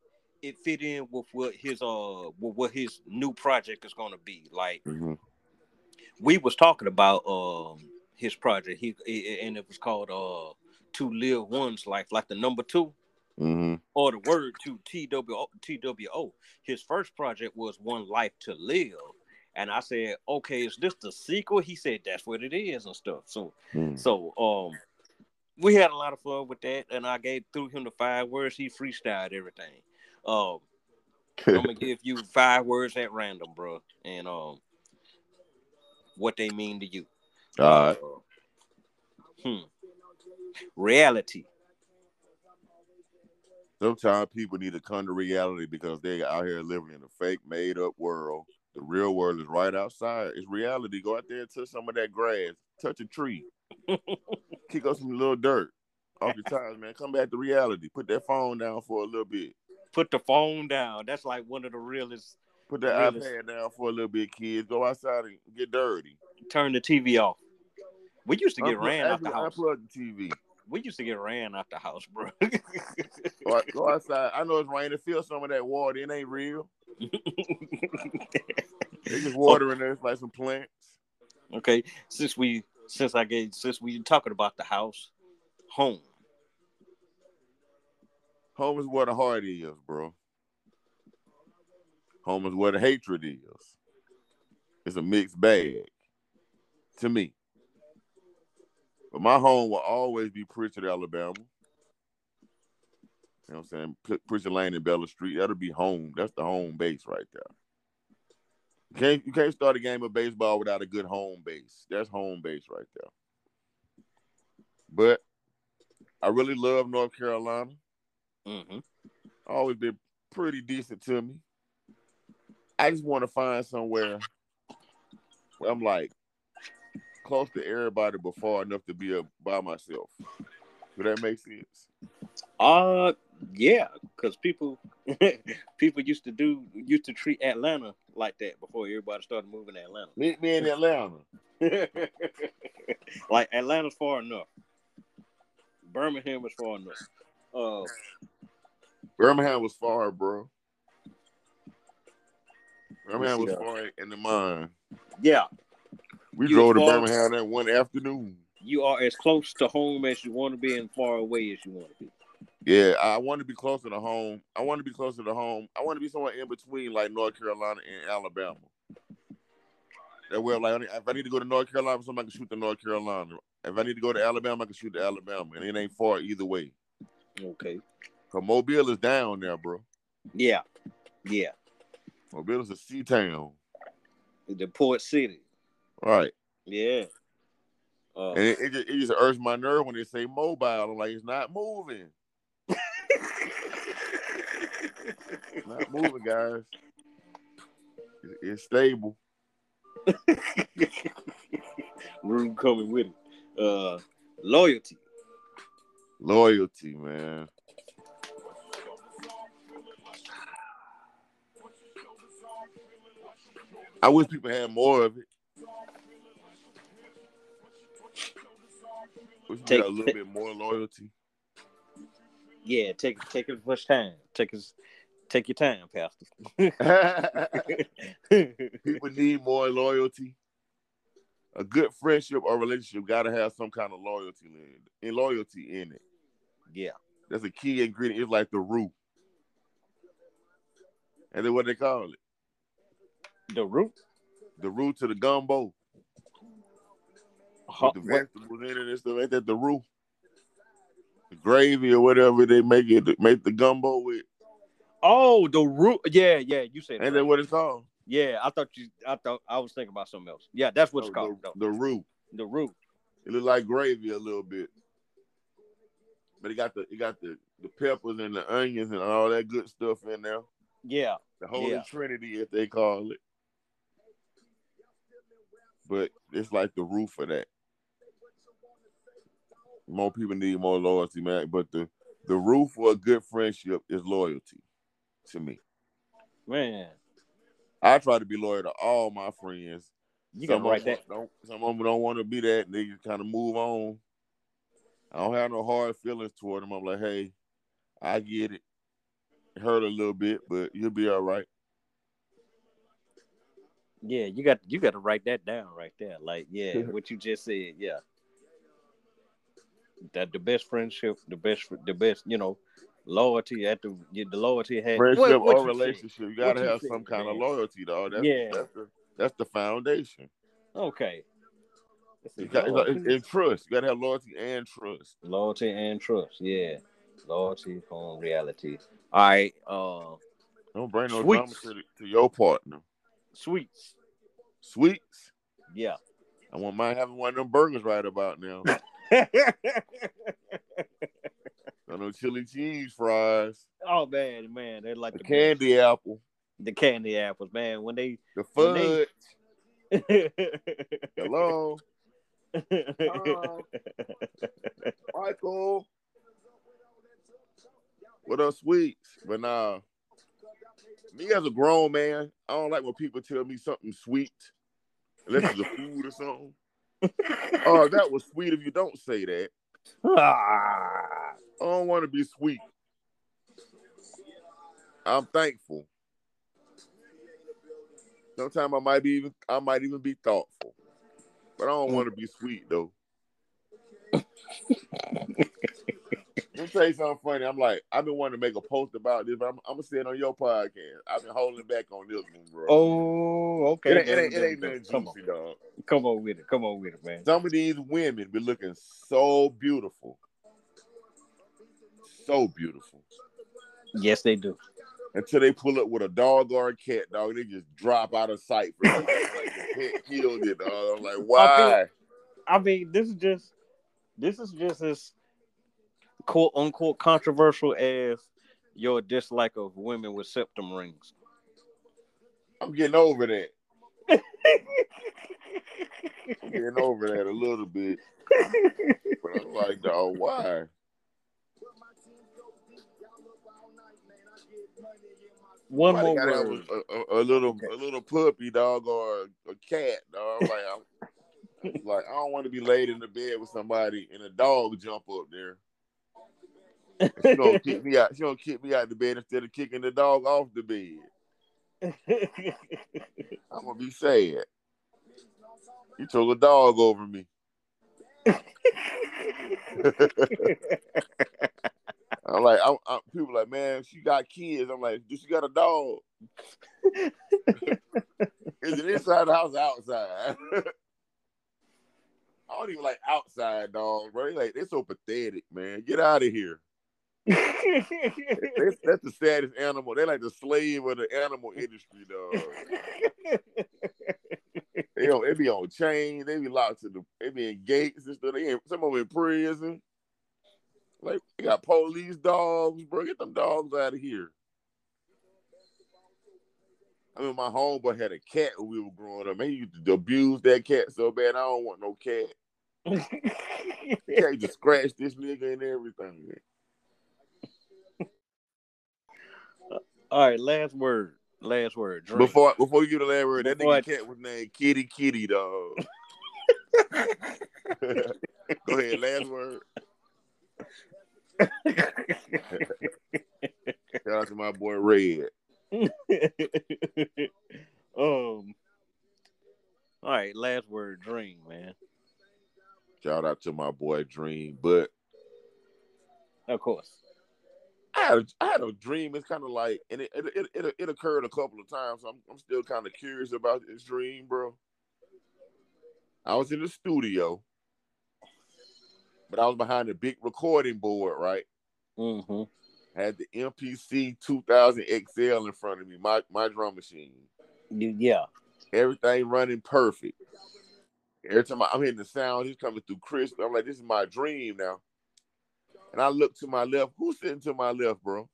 it fit in with what his uh with what his new project is gonna be. Like Mhm. We was talking about um his project, he and it was called uh to live one's life, like the number two Mhm. or the word to TWO. His first project was One Life to Live. And I said, okay, is this the sequel? He said that's what it is and stuff. So Mhm. so um we had a lot of fun with that, and I gave through him the five words. He freestyled everything. Um, I'm gonna give you five words at random, bro, and um, what they mean to you. All right. Uh, hmm. Reality. Sometimes people need to come to reality because they're out here living in a fake, made up world. The real world is right outside. It's reality. Go out there and touch some of that grass, touch a tree, kick up some little dirt off your tires, man. Come back to reality. Put that phone down for a little bit. Put the phone down. That's like one of the realest. Put the Really? iPad down for a little bit, kids. Go outside and get dirty. Turn the TV off. We used to get Unplug- ran out the house. Unplug the TV. We used to get ran out the house, bro. Go, go outside. I know it's raining. Feel some of that water. It ain't real. They just oh. watering there. It's like some plants. okay, since we since I gave since we talking about the house, home. Home is where the heart is, bro. Home is where the hatred is. It's a mixed bag to me. But my home will always be Prichard, Alabama. You know what I'm saying? Pritchard Lane and Bella Street. That'll be home. That's the home base right there. You can't you can't start a game of baseball without a good home base. That's home base right there. But I really love North Carolina hmm always been pretty decent to me. I just want to find somewhere where I'm like close to everybody, but far enough to be up by myself. Does that make sense? Uh, yeah, because people people used to do used to treat Atlanta like that before everybody started moving to Atlanta. Meet me in Atlanta. like Atlanta's far enough. Birmingham is far enough. Uh, Birmingham was far, bro. Birmingham was far in the mind. yeah, We You drove to Birmingham that one afternoon. you are as close to home as you want to be and far away as you want to be. Yeah, I want to be closer to home. I want to be closer to home. I want to be somewhere in between, like North Carolina and Alabama. That way, like, if I need to go to North Carolina, somebody can shoot to North Carolina. If I need to go to Alabama, I can shoot to Alabama, and it ain't far either way. Okay. Cause Mobile is down there, bro. Yeah, yeah. Mobile is a sea town. The port city. Right. Yeah. Uh, And it, it just it just irks my nerve when they say mobile. I'm like, it's not moving. It's not moving, guys. It- It's stable. room coming with it. Uh, loyalty. Loyalty, man. I wish people had more of it. Wish we Take- a little bit more loyalty. Yeah, take take as much time. Take as take your time, Pastor. people need more loyalty. A good friendship or relationship got to have some kind of loyalty in it. loyalty in it. yeah. That's a key ingredient. It's like the root. And then what they call it? The root. The root to the gumbo. Huh, the what- vegetables in it and stuff. Ain't that the roux? The gravy or whatever they make it make the gumbo with. oh, the root. Yeah, yeah. You said. that what it's called? Yeah, I thought you. I thought I was thinking about something else. Yeah, that's what it's oh, called. the, the roux. The root. It look like gravy a little bit. But it got the it got the, the peppers and the onions and all that good stuff in there. Yeah. The Holy Yeah. Trinity, if they call it. But it's like the roof of that. More people need more loyalty, man. But the the roof for a good friendship is loyalty to me. Man, I try to be loyal to all my friends. you some gotta write of that. them don't some of them don't want to be that and they just kind of move on. I don't have no hard feelings toward them. I'm like, hey, I get it. It hurt a little bit, but you'll be all right. Yeah, you got you got to write that down right there. Like, yeah, what you just said. Yeah. That the best friendship, the best, the best, you know, loyalty at the the loyalty had friendship what- what or you relationship, you gotta have some kind of loyalty, though. That's, Yeah. that's the that's the foundation. Okay. Got, it's, loyalty. it's, it's trust. You gotta have loyalty and trust. Loyalty and trust. Yeah. Loyalty on reality. All right. Uh Don't bring no Sweets. drama to, the, to your partner. Sweets. Sweets. Yeah. I want mine having one of them burgers right about now. I know chili cheese fries, oh man, man, they like the the candy apple, the candy apples, man. When they the When they- fudge. Hello, Michael. What up, sweets? But nah, me as a grown man, I don't like when people tell me something sweet, unless it's a food or something. Oh, that was sweet if you don't say that. Ah. I don't want to be sweet. I'm thankful. Sometimes I might be even I might even be thoughtful. But I don't want to be sweet though. Me tell you something funny. I'm like, I've been wanting to make a post about this, but I'm, I'm gonna say it on your podcast. I've been holding back on this one, bro. Oh, okay. it, ain't- it, it Go, ain't nothing Come on, juicy, dog. come on with it. Come on with it, man. Some of these women be looking so beautiful. So beautiful. Yes, they do. until they pull up with a dog or a cat, dog. They just drop out of sight. For like the pet killed it, dog. I'm like, why? I mean, this is just this is just as quote unquote controversial as your dislike of women with septum rings. I'm getting over that. I'm getting over that a little bit. But I'm like, dog, why? One Why more they gotta have word. a, a, a little a little puppy dog or a, a cat, dog. I'm like, I'm, like I don't want to be laid in the bed with somebody and a dog jump up there. She gonna kick me out. She gonna kick me out the bed instead of kicking the dog off the bed. I'm gonna be sad. You took a dog over me. I'm like, I'm, I'm, people like, man, she got kids. I'm like, do she got a dog? Is it inside the house or outside? I don't even like outside dogs, bro. Like they're so pathetic, man. Get out of here. That's, that's the saddest animal. They're like the slave of the animal industry, dog. they don't, they be on chain, they be locked to the they be in gates and stuff. They in, some of them in prison. Like they got police dogs, bro. Get them dogs out of here. I mean, my homeboy had a cat when we were growing up. Man, he used to abuse that cat so bad. I don't want no cat. cat just scratch this nigga and everything. All right, last word. Last word. Drink. Before before you give the last word, that Before nigga cat was named Kitty Kitty dog. Go ahead, last word. Shout out to my boy Red. um. All right, last word. Dream, man. Shout out to my boy Dream. But Of course. I had a, I had a dream. It's kind of like, and it it, it it it occurred a couple of times. So I'm I'm still kind of curious about this dream, bro. I was in the studio, but I was behind a big recording board, right? Mm-hmm. Had the MPC 2000 XL in front of me, my my drum machine. Yeah. Everything running perfect. Every time I, I'm hitting the sound, he's coming through crisp. I'm like, this is my dream now. And I look to my left. Who's sitting to my left, bro?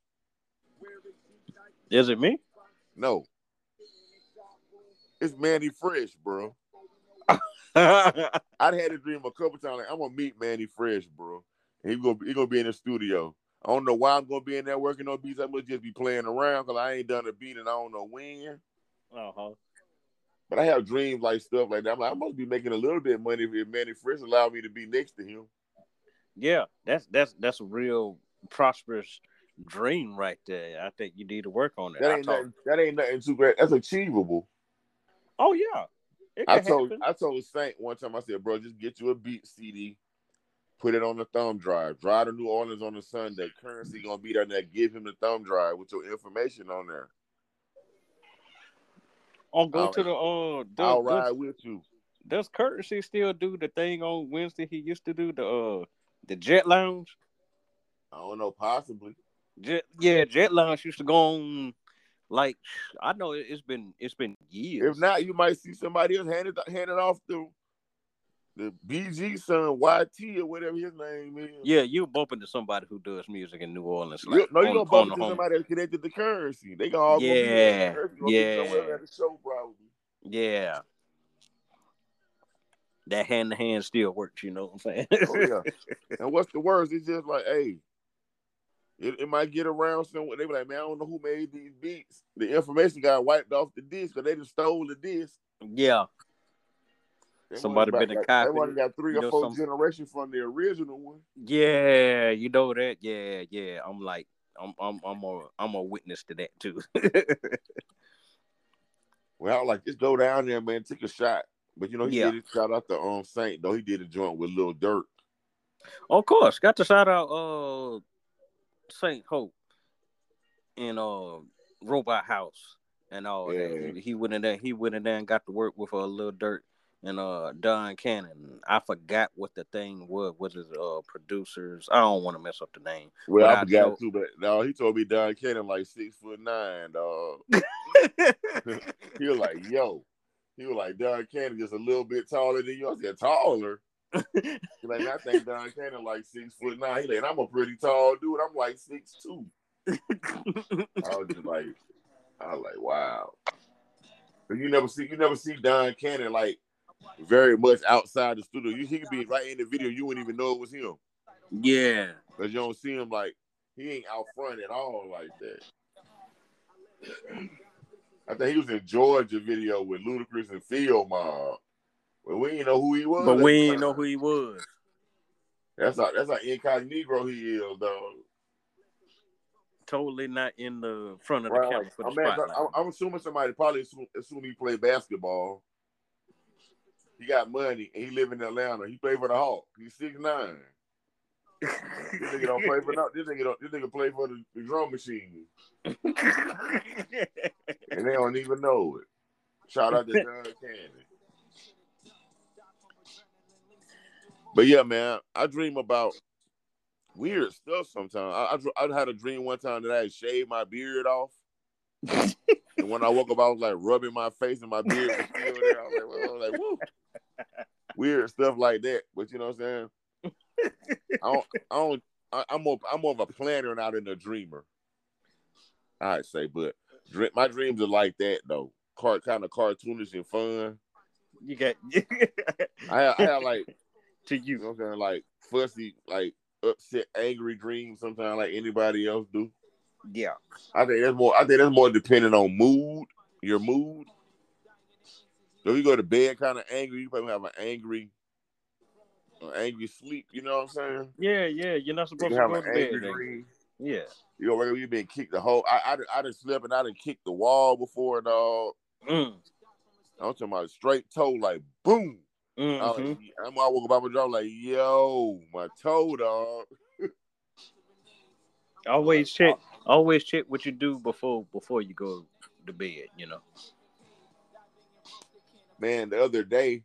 Is it me? No. It's Mannie Fresh, bro. I'd had a dream a couple times. Like, I'm gonna meet Mannie Fresh, bro. And he gonna he gonna be in the studio. I don't know why I'm gonna be in there working on beats. I'm gonna just be playing around because I ain't done a beat and I don't know when. Uh-huh. But I have dreams like stuff like that. I'm like, I must be making a little bit of money if Mannie Fresh allowed me to be next to him. Yeah, that's that's that's a real prosperous dream right there. I think you need to work on it. That ain't nothing, that ain't nothing too great. That's achievable. oh yeah. I told happen. I told Saint one time. I said, bro, just get you a beat CD, put it on the thumb drive, drive to New Orleans on a Sunday. Curren$y gonna be down there. Give him the thumb drive with your information on there. Oh, go I'll- to the uh. Does, I'll does, ride with you. does Curren$y still do the thing on Wednesday? He used to do the uh the Jet Lounge. I don't know, possibly. Jet, yeah, Jet Lounge used to go on. Like I know it- it's been it's been years. If not, you might see somebody else hand it hand off to the BG son YT or whatever his name is. yeah, you bump into somebody who does music in New Orleans. You, Like, no, you on- gonna bump into somebody that's connected to Curren$y. They gonna all Yeah, gonna be. Curren$y gonna be yeah. somewhere at the show probably. Yeah. That hand to hand still works, you know what I'm saying? Oh yeah. and what's the worst? It's just like, hey, it, it might get around somewhere. They be like, man, I don't know who made these beats. The information got wiped off the disc because they just stole the disc. yeah. They Somebody been got- a copy. They got three or four some- generations from the original one. Yeah, you know that. Yeah, yeah. I'm like, I'm, I'm, I'm a, I'm a witness to that too. Well, like, just go down there, man, take a shot. But you know, he Yeah. did it. Shout out to um Saint though. He did a joint with Lil Dirt. of course, got to shout out uh Saint Hope in uh Robot House and all Yeah. that. He went in there. He went in there and got to work with a uh, little dirt and uh Don Cannon. I forgot what the thing was. Was his uh producers? I don't want to mess up the name. Well, But I I forgot know- too, but no, he told me Don Cannon like six foot nine, dog. He was like, yo. He was like, Don Cannon just a little bit taller than you. I said, taller. He like, I think Don Cannon like six foot nine. He like, I'm a pretty tall dude. I'm like six two. I was just like, I was like, wow. But you never see you never see Don Cannon like very much outside the studio. You he could be right in the video, you wouldn't even know it was him. yeah. Because you don't see him like he ain't out front at all like that. I think he was in Georgia video with Ludacris and Field Mob. But we didn't know who he was. But we didn't know who he was. That's how that's how incognito he is, though. Totally not in the front of the camera for the I'm, man, spotlight. I'm, I'm assuming somebody probably assume, assume he played basketball. He got money and he live in Atlanta. He play for the Hawk. He's six nine. This nigga don't play for no, this nigga don't, this nigga play for the, the drum machine. And they don't even know it. Shout out to Don Cannon. But yeah, man, I dream about weird stuff sometimes. I, I, I had a dream one time that I had shaved my beard off. and when I woke up, I was like rubbing my face and my beard was still there. I was like, well, I was like. Weird stuff like that. But you know what I'm saying? I don't I don't I, am more I'm more of a planner not in a dreamer. I'd say, but my dreams are like that though. Kind of cartoonish and fun. You got I have, I have like to you. you know what I'm saying, like fussy, like upset, angry dreams sometimes like anybody else do. Yeah. I think that's more I think that's more dependent on mood, your mood. So if you go to bed kind of angry, you probably have an angry an angry sleep, you know what I'm saying? Yeah, yeah. You're not supposed You to have go an to bed. angry nigga. dream. Yeah. You know, where you been kicked the whole I I I done slept and I done kicked the wall before, dog. Mm. I'm talking about straight toe, like boom. I, Mhm. like, I'm I woke up out my jaw like, yo, my toe, dog. Always check. Always check what you do before before you go to bed. You know. Man, the other day,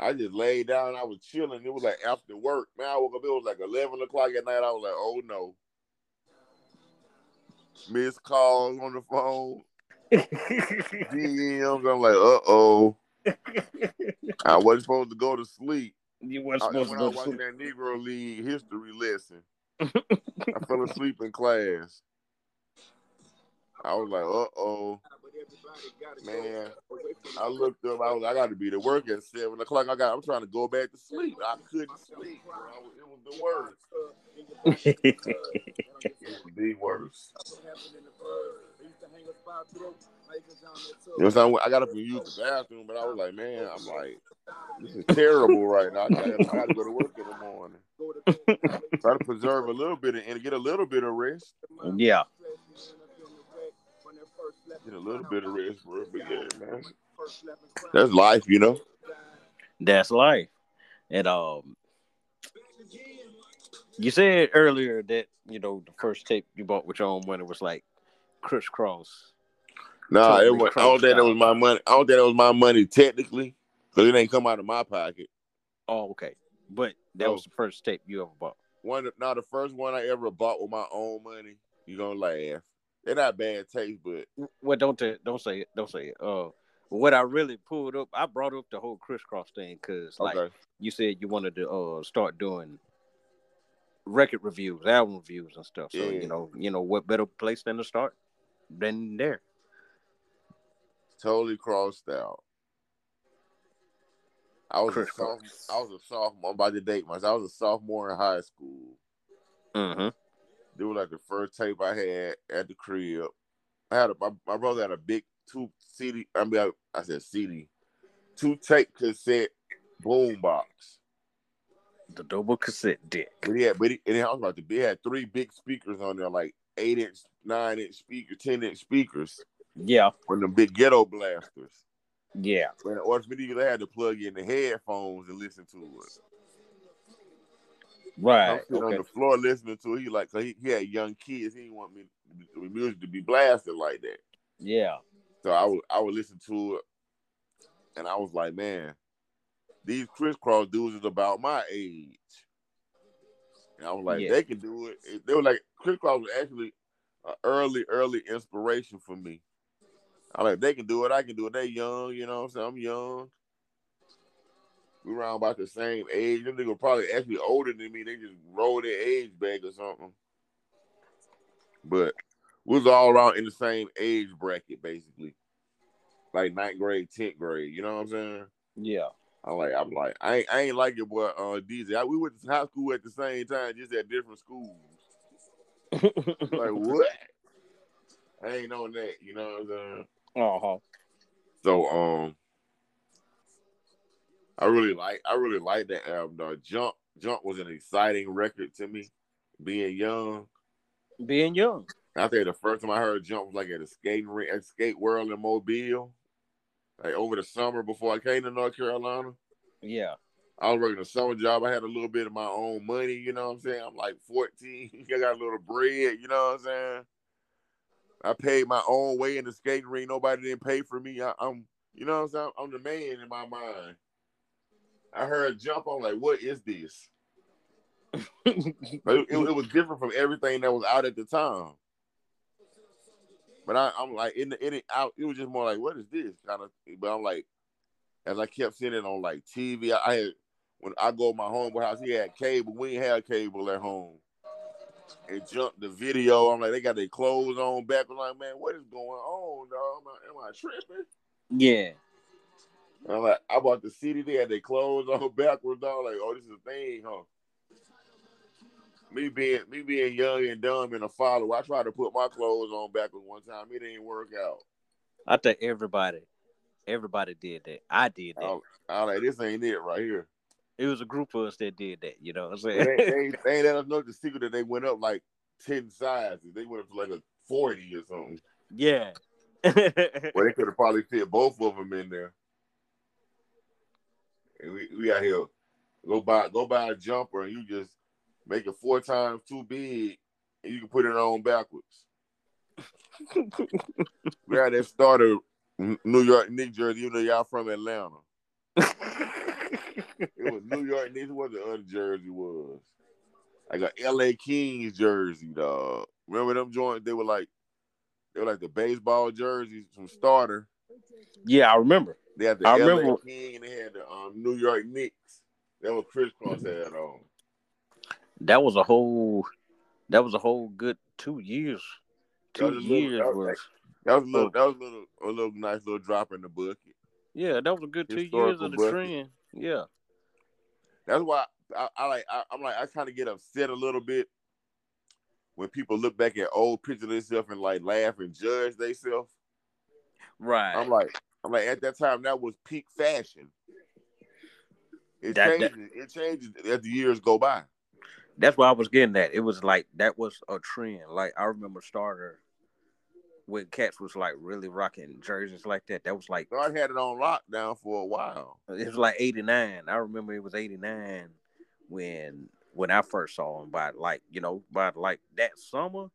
I just laid down. I was chilling. It was like after work. Man, I woke up. It was like 11 o'clock at night. I was like, oh no. Missed calls on the phone. DMs. I'm like, uh oh. I wasn't supposed to go to sleep. you weren't I, supposed to when I was to sleep. that Negro League history lesson, I fell asleep in class. I was like, uh oh. Man, I looked up. I was, I got to be to work at seven o'clock. I got. I'm trying to go back to sleep. I couldn't sleep. bro. I was, it was the worst. It was the worst. You know what I'm saying? I got up and used the bathroom, but I was like, man, I'm like, this is terrible right now. I gotta, I gotta go to work in the morning. Try to preserve a little bit of, and get a little bit of rest. yeah. Get a little bit of rest, bro. But yeah, man, that's life, you know. That's life. And um you said earlier that, you know, the first tape you bought with your own money was like Kris Kross. Nah, Totally it was, I don't think that was my money. I don't think that was my money technically, because it ain't come out of my pocket. Oh, okay. But that Oh. was the first tape you ever bought. One, now the first one I ever bought with my own money. You gonna laugh? They're not bad taste, but Well, don't t- don't say it. Don't say it. Uh, what I really pulled up, I brought up the whole Kris Kross thing because, like okay. you said, you wanted to uh start doing record reviews, album reviews, and stuff. So Yeah. you know, you know, what better place than to start than there? Totally Krossed Out. I was a sophomore. I was a sophomore. I'm about to date myself. I was a sophomore in high school. Mm-hmm. It was like the first tape I had at the crib. I had a, my, my brother had a big two CD. I mean, I, I said CD, two tape cassette boom box. The double cassette deck. But yeah, but he, and I was about to be. It had three big speakers on there, like eight inch, nine inch speaker, ten inch speakers, Yeah, from the big ghetto blasters. yeah, But in order for me to get, I had to plug in the headphones and listen to it. I'm right. sitting on the floor listening to it. He like, cause he, he had young kids. He didn't want me the music to be blasted like that. Yeah, So I would I would listen to it, and I was like, man, these Kris Kross dudes is about my age. And I was like, Yeah. they can do it. They were like, Kris Kross was actually an early, early inspiration for me. I like, they can do it. I can do it. They young, you know what I'm saying? I'm young. We around about the same age. Them niggas probably actually older than me. They just roll their age back or something. But we was all around in the same age bracket, basically. Like ninth grade, tenth grade. You know what I'm saying? yeah. I'm like, I'm like, I ain't, I ain't like your boy uh DJ. I, we went to high school at the same time, just at different schools. Like what? I ain't on that. You know what I'm saying? uh huh. So um, I really like, I really like that album. Though. Jump, Jump was an exciting record to me. Being young, Being young. I think the first time I heard Jump was like at a skating rink, at Skate World in Mobile, like over the summer before I came to North Carolina. Yeah. I was working a summer job. I had a little bit of my own money, you know what I'm saying? I'm like 14. I got a little bread, you know what I'm saying? I paid my own way in the skating ring. Nobody didn't pay for me. I, am you know what I'm saying? I'm the man in my mind. I heard jump. I'm like, what is this? It, it, it was different from everything that was out at the time. But I, I'm like in the in it out. It was just more like, what is this kind of? But I'm like, as I kept seeing it on like TV, I, I had when I go to my homeboy house, he had cable. We ain't had cable at home. And jumped the video. I'm like, they got their clothes on back. I'm like, man, what is going on, dog? Am I, am I tripping? Yeah. And I'm like, I bought the CD. They had their clothes on backwards. Dog. Like, oh, this is a thing, huh? Me being me being young and dumb and a follower, I tried to put my clothes on backwards one time. It didn't work out. I think everybody, everybody did that. I did that. I, I like this ain't it right here. It was a group of us that did that. You know what I'm saying? They, they, ain't, they ain't let us know the secret that they went up like ten sizes. They went up to like a forty or something. Yeah. well, they could have probably fit both of them in there. And we, we out here go buy go buy a jumper and you just make it four times too big and you can put it on backwards. we had that starter New York Knicks jersey, you know y'all from Atlanta. it was New York Knicks. What the other jersey was? Like a LA Kings jersey, dog. Remember them joints? They were like they were like the baseball jerseys from starter. Yeah, I remember. They had the I LA remember. King and they had the um, New York Knicks. That was Kris Kross had on. That was a whole. That was a whole good two years. Two years little, was. That was a little. That was a little. A little nice little drop in the bucket. Yeah, that was a good two years of the bucket. trend. Yeah. That's why I, I like. I, am like. I kind of get upset a little bit when people look back at old pictures of themselves and like laugh and judge themselves. Right. I'm like. I'm like at that time that was peak fashion. It that, changes. That, it changes as the years go by. That's why I was getting that. It was like that was a trend. Like I remember starter when cats was like really rocking jerseys like that. That was like I had it on lockdown for a while. It was like '89. I remember it was '89 when when I first saw him. By like you know by like that summer,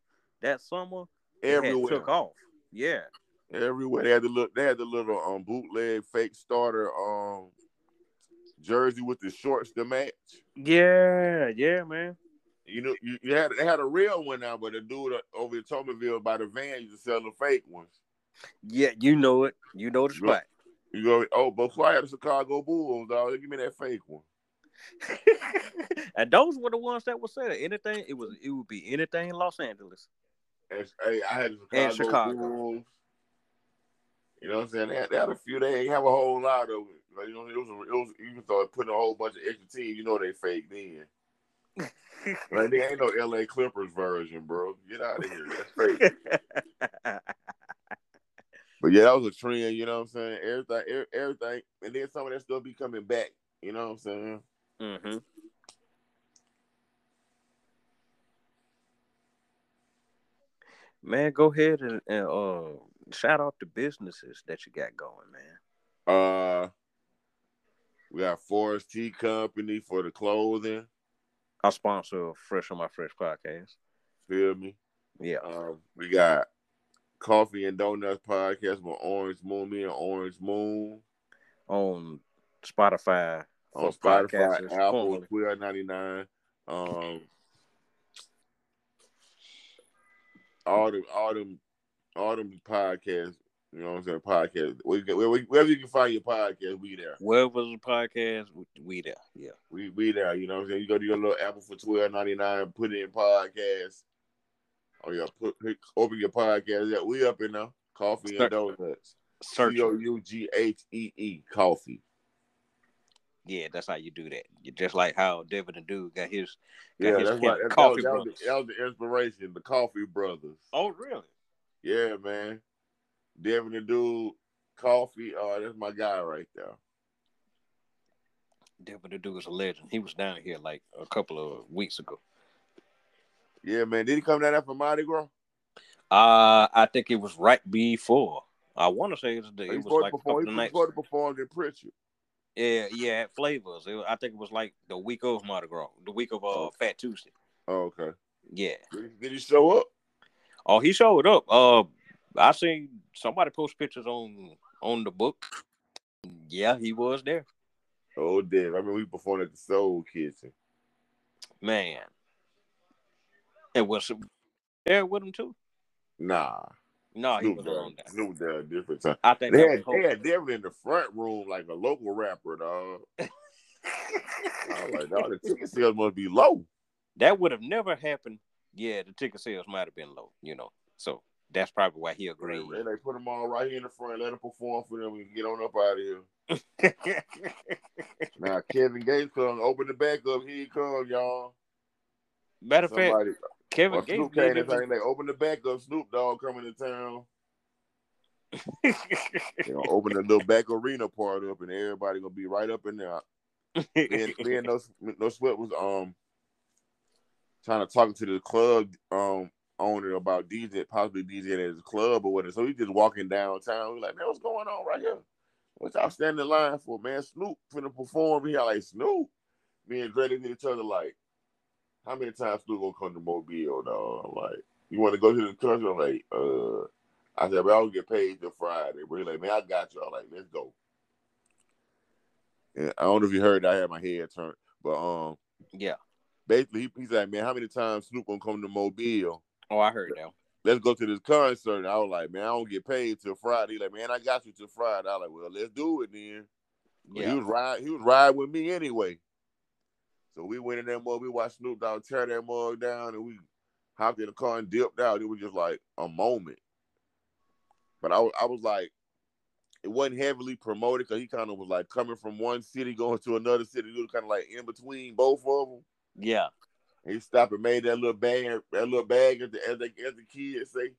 that summer everywhere took off. Yeah, everywhere they had the look. They had the little um bootleg fake starter um jersey with the shorts to match. Yeah, yeah, man. You know, you, you, had they had a real one now, but the dude over in Toulminville by the van used to sell the fake ones. Yeah, you know it. You know the spot. You go, oh, before I had the Chicago Bulls, dog, give me that fake one. and those were the ones that were said anything. It was it would be anything in Los Angeles. Hey, I had the Chicago, and Chicago. Bulls. You know what I'm saying? They had, they had a few. They ain't have a whole lot of it. Like, you know, it was, it was even though putting a whole bunch of extra teams, you know they fake then. like they ain't no LA Clippers version, bro. Get out of here. That's fake. but yeah, that was a trend, you know what I'm saying? Everything everything and then some of that stuff be coming back, you know what I'm saying? Mm-hmm. Man, go ahead and, and uh shout out the businesses that you got going, man. Uh we got Forest Tea Company for the clothing. I sponsor Fresh on My Fresh podcast. Feel me? Yeah. Um, we got Coffee and Donuts podcast with Orange Moon, me and Orange Moon. On Spotify. On Spotify, Apple, twelve ninety nine. Um, all them, all them, all them podcasts you know what I'm saying? Podcast. Wherever you can find your podcast, we there. Wherever's the podcast, we there. Yeah. We we there. You know what I'm saying? You go to your little Apple for twelve ninety nine, put it in podcast. Oh yeah, put, put open your podcast. Yeah, we up in there. Coffee and donuts. Search C O U G H E E coffee. Yeah, that's how you do that. You're just like how Devin the Dude got his got yeah, his that's right. coffee that, was, that, was the, that was the inspiration, the coffee brothers. Oh really? Yeah, man. Devin the dude, coffee. Oh, that's my guy right there. Devin the dude is a legend. He was down here like a couple of weeks ago. Yeah, man. Did he come down there for Mardi Gras? Uh, I think it was right before. I want to say it was, the, it was like perform, a couple nights. He performed in Prichard. Yeah, yeah, at Flavors. I think it was like the week of Mardi Gras, the week of uh, oh. Fat Tuesday. Oh, okay. Yeah. Did he show up? Oh, he showed up. Uh, I seen somebody post pictures on on the book. Yeah, he was there. Oh damn! I mean, we performed at the Soul Kitchen. Man, and was there with him too? Nah, No, he was on that. Snoop Dogg, different time. I think They had, they had Devin in the front room like a local rapper, dog. I was like, dog, the ticket sales must be low. that would have never happened. Yeah, the ticket sales might have been low, you know. So that's probably why he agreed. And they put them all right here in the front, let them perform for them and get on up out of here. Now Kevin Gates come, open the back up, here he come, y'all. Matter of fact, Kevin Gates Snoop did came it. and they open the back up, Snoop Dogg coming to town. You know, open the little back arena part up, and everybody gonna be right up in there. And, and no, no sweat was um trying to talk to the club um owner about DJ, possibly DJ at his club or whatever. So he's just walking downtown. We're like, man, what's going on right here? What y'all standing in line for, man? Snoop finna perform here. Like Snoop. Me and Dre at each other like, how many times Snoop gonna come to Mobile? I'm like, you want to go to the country? I'm like, uh, I said, but I don't get paid till Friday. But he like, man, I got you. I'm like, let's go. And I don't know if you heard, I had my head turned, but um, yeah. Basically he, he's like, man, how many times Snoop gonna come to Mobile? Oh, I heard that. Let's go to this concert. And I was like, man, I don't get paid till Friday. He like, man, I got you till Friday. I was like, well, let's do it then. Yeah. He was ride, he was riding with me anyway. So we went in that mug, we watched Snoop Dogg tear that mug down, and we hopped in the car and dipped out. It was just like a moment. But I, was- I was like, it wasn't heavily promoted because he kind of was like coming from one city going to another city. It was kind of like in between both of them. Yeah. He stopped and made that little bag, that little bag as the as the, as the kids say.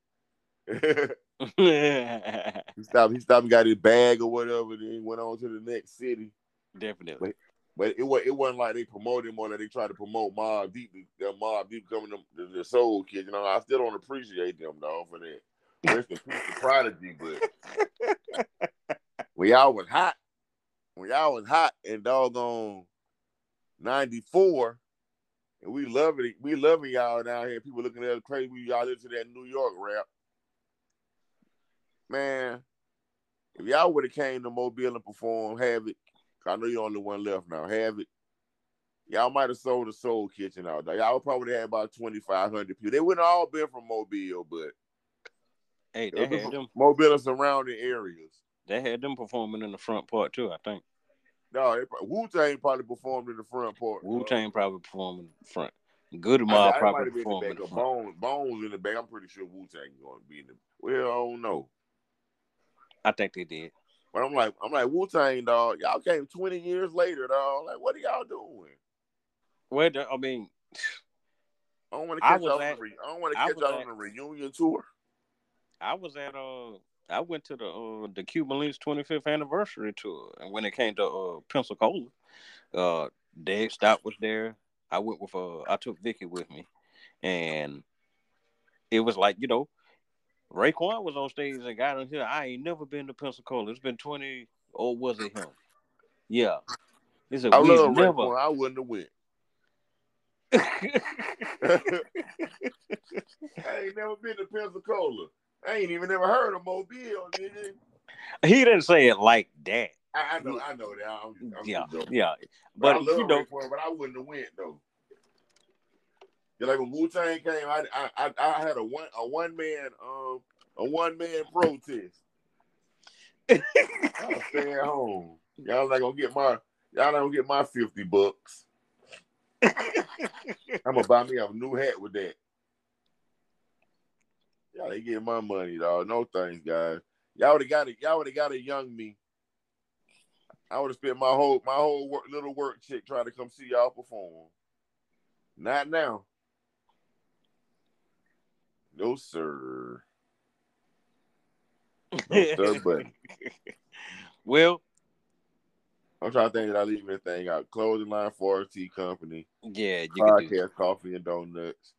he stopped. He stopped and got his bag or whatever. Then he went on to the next city. Definitely. But it was it wasn't like they promoted him or that they tried to promote Mobb Deep. The Mobb Deep coming to the, the Soul Kids. You know, I still don't appreciate them though for that. Rest in peace to Prodigy, but when y'all was hot, when y'all was hot and doggone ninety four, and we love it, we loving y'all down here. People looking at us crazy. We y'all into that New York rap, man. If y'all would have came to Mobile and performed, have it. I know you're only one left now. Have it. Y'all might have sold a Soul Kitchen out there. Y'all probably had about 2,500 people. They wouldn't all been from Mobile, but Hey, they had them. Mobile and surrounding areas. They had them performing in the front part too. I think No, Wu Tang probably performed in the front part. Wu Tang probably performed in the front. Goody I, Mob probably been in the performed in the front. Bones. Bones in the back. I'm pretty sure Wu Tang going to be in the. Well, I don't know. I think they did. But I'm like, I'm like Wu Tang dog. Y'all came 20 years later, dog. Like, what are y'all doing? Well, I mean, I don't want to catch y'all. at- on, re- I don't want to catch y'all at- on a reunion tour. I was at uh, I went to the uh the Cuban Linx 25th anniversary tour, and when it came to uh Pensacola, uh, Dave Stout was there. I went with uh, I took Vicky with me, and it was like you know, Raekwon was on stage and got on here. I ain't never been to Pensacola. It's been 20, or was it him? Yeah. He said I love never. Raekwon. I wouldn't have went. I ain't never been to Pensacola. I ain't even never heard of Mobile, nigga. he didn't say it like that. I, I know, I know that. I'm, I'm yeah, yeah. But, But I love you know, but I wouldn't have went though. Yeah, like when Wu Tang came, I, I I I had a one a one man um a one man protest. I was staying home. Y'all not gonna get my y'all not gonna get my fifty bucks. I'm gonna buy me a new hat with that. Y'all ain't getting my money, dog. No thanks, guys. Y'all would have got it. Y'all would have got a young me. I would have spent my whole my whole work, little work chick trying to come see y'all perform. Not now. No sir. No sir, buddy. well, I'm trying to think that I leave anything out. Clothing line, Forest Tea Company, yeah, you can do. podcast, Coffee and Donuts.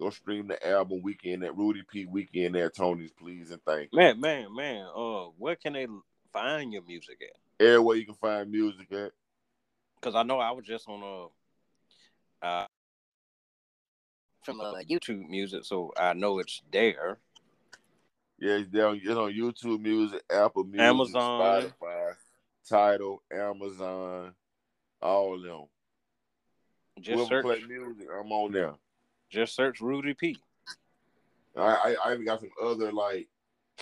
Go stream the album weekend at Rudey P weekend at Tony's, please and thank you. Man, man, man. Uh, where can they find your music at? Everywhere you can find music at. Because I know I was just on a uh from uh, YouTube music, so I know it's there. Yeah, it's down. It's on YouTube Music, Apple Music, Amazon. Spotify, Tidal, Amazon, all of them. Just Whoever search, play music, I'm on there. Just search Rudey P. I, I I even got some other like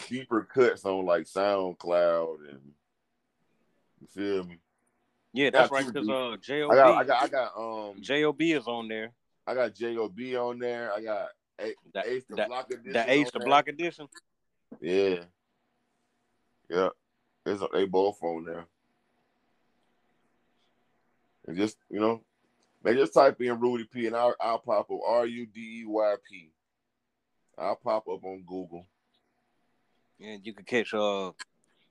deeper cuts on like SoundCloud and you feel me? Yeah, that's right. Because deep. uh, Job, I got I got I got um Job is on there. I got Job on there. I got A- The, Ace the the, Block edition. the Ace the. Block edition. Yeah. Yeah. It's, a, they both on there. And just, you know, man, just type in Rudey P and I'll, I'll pop up R U D E Y P. I'll pop up on Google. And you could catch uh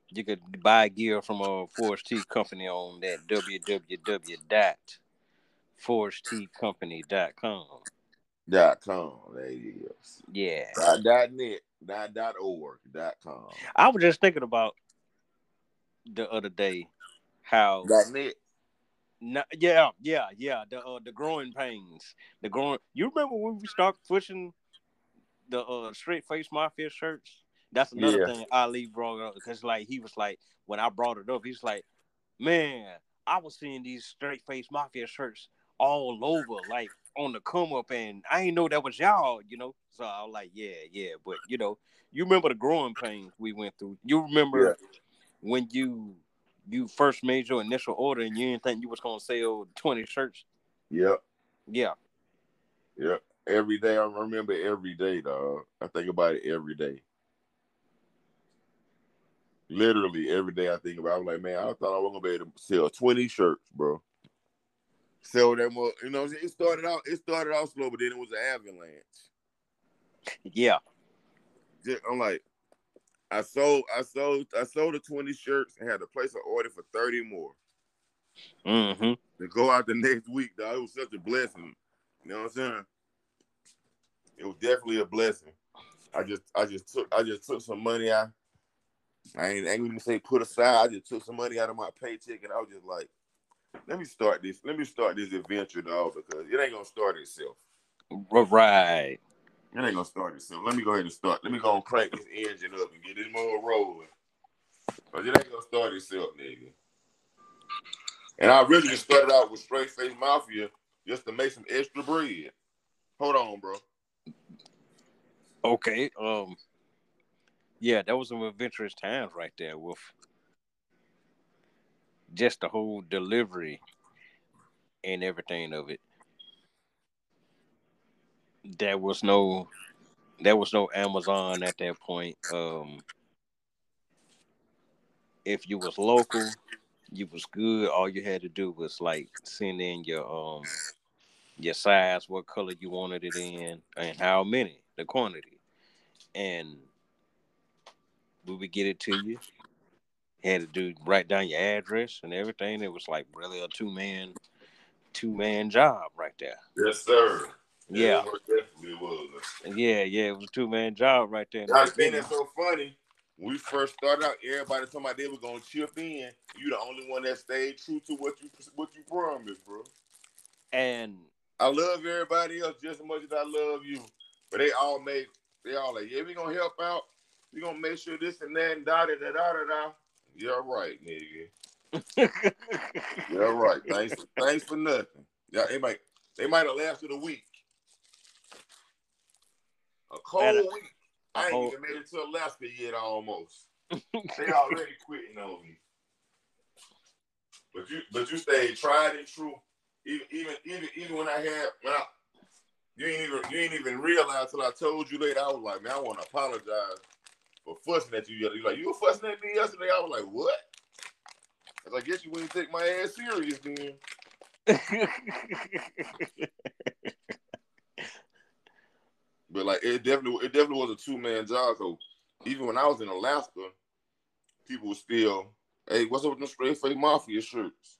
you could buy gear from a Forest T company on that www.foresttcompany.com. Dot com. There it is. Yeah. Dot, dot net. Dot, dot org. Dot com. I was just thinking about the other day how Dot net. No, yeah, yeah, yeah. The uh, the growing pains, the growing. You remember when we started pushing the uh, straight face mafia shirts? That's another Yeah. thing Ali brought up because like he was like when I brought it up, he's like, man, I was seeing these straight face mafia shirts all over, like on the come up, and I ain't know that was y'all, you know. So I was like, yeah, yeah, but you know, you remember the growing pains we went through. You remember when you you first made your initial order and you didn't think you was gonna sell twenty shirts. Yep. Yeah, Yep. Every day. I remember every day, dog. I think about it every day. Literally every day I think about it. I'm like, man, I thought I was gonna be able to sell 20 shirts, bro. Sell them up. You know, what I'm saying? it started out, it started out slow, but then it was an avalanche. yeah, I'm like, I sold, I sold, I sold the 20 shirts and had to place an order for 30 more. mm-hmm. to go out the next week, dog. It was such a blessing. You know what I'm saying? It was definitely a blessing. I just I just took I just took some money out. I ain't, I ain't even say put aside. I just took some money out of my paycheck and I was just like, let me start this. Let me start this adventure, dog, because it ain't gonna start itself. right. It ain't gonna start itself. Let me go ahead and start. Let me go and crank this engine up and get this more rolling. But it ain't gonna start itself, nigga. And I originally started out with straight face mafia just to make some extra bread. Hold on, bro. Okay. Um. Yeah, that was some adventurous times right there with just the whole delivery and everything of it. There was no, there was no Amazon at that point. Um. If you was local, you was good. All you had to do was like send in your um your size, what color you wanted it in, and how many, the quantity, and we would get it to you. Had to do write down your address and everything. It was like really a two man, two man job right there. Yes, sir. Yeah, It was. yeah, yeah. It was a two man job right there. I think that's so funny. When we first started out, everybody told me they were gonna chip in. You the only one that stayed true to what you what you promised, bro. And I love everybody else just as much as I love you. But they all made they all like, yeah, we gonna help out. We gonna make sure this and that and da da da da da da. You're right, nigga. You're right. Thanks, thanks for nothing. Yeah, they might they might have lasted a week. A cold a- week. I ain't whole- even made it to Alaska yet almost. they already quitting on me. But you but you stayed tried and true. Even even even even when I had when I you ain't even you ain't even realize till I told you later. I was like, man, I want to apologize for fussing at you. You're like, you were fussing at me yesterday. I was like, what? I was like, guess you wouldn't take my ass serious then. But like, it definitely it definitely was a two man job. So even when I was in Alaska, people were still, hey, what's up with them straight face mafia shirts?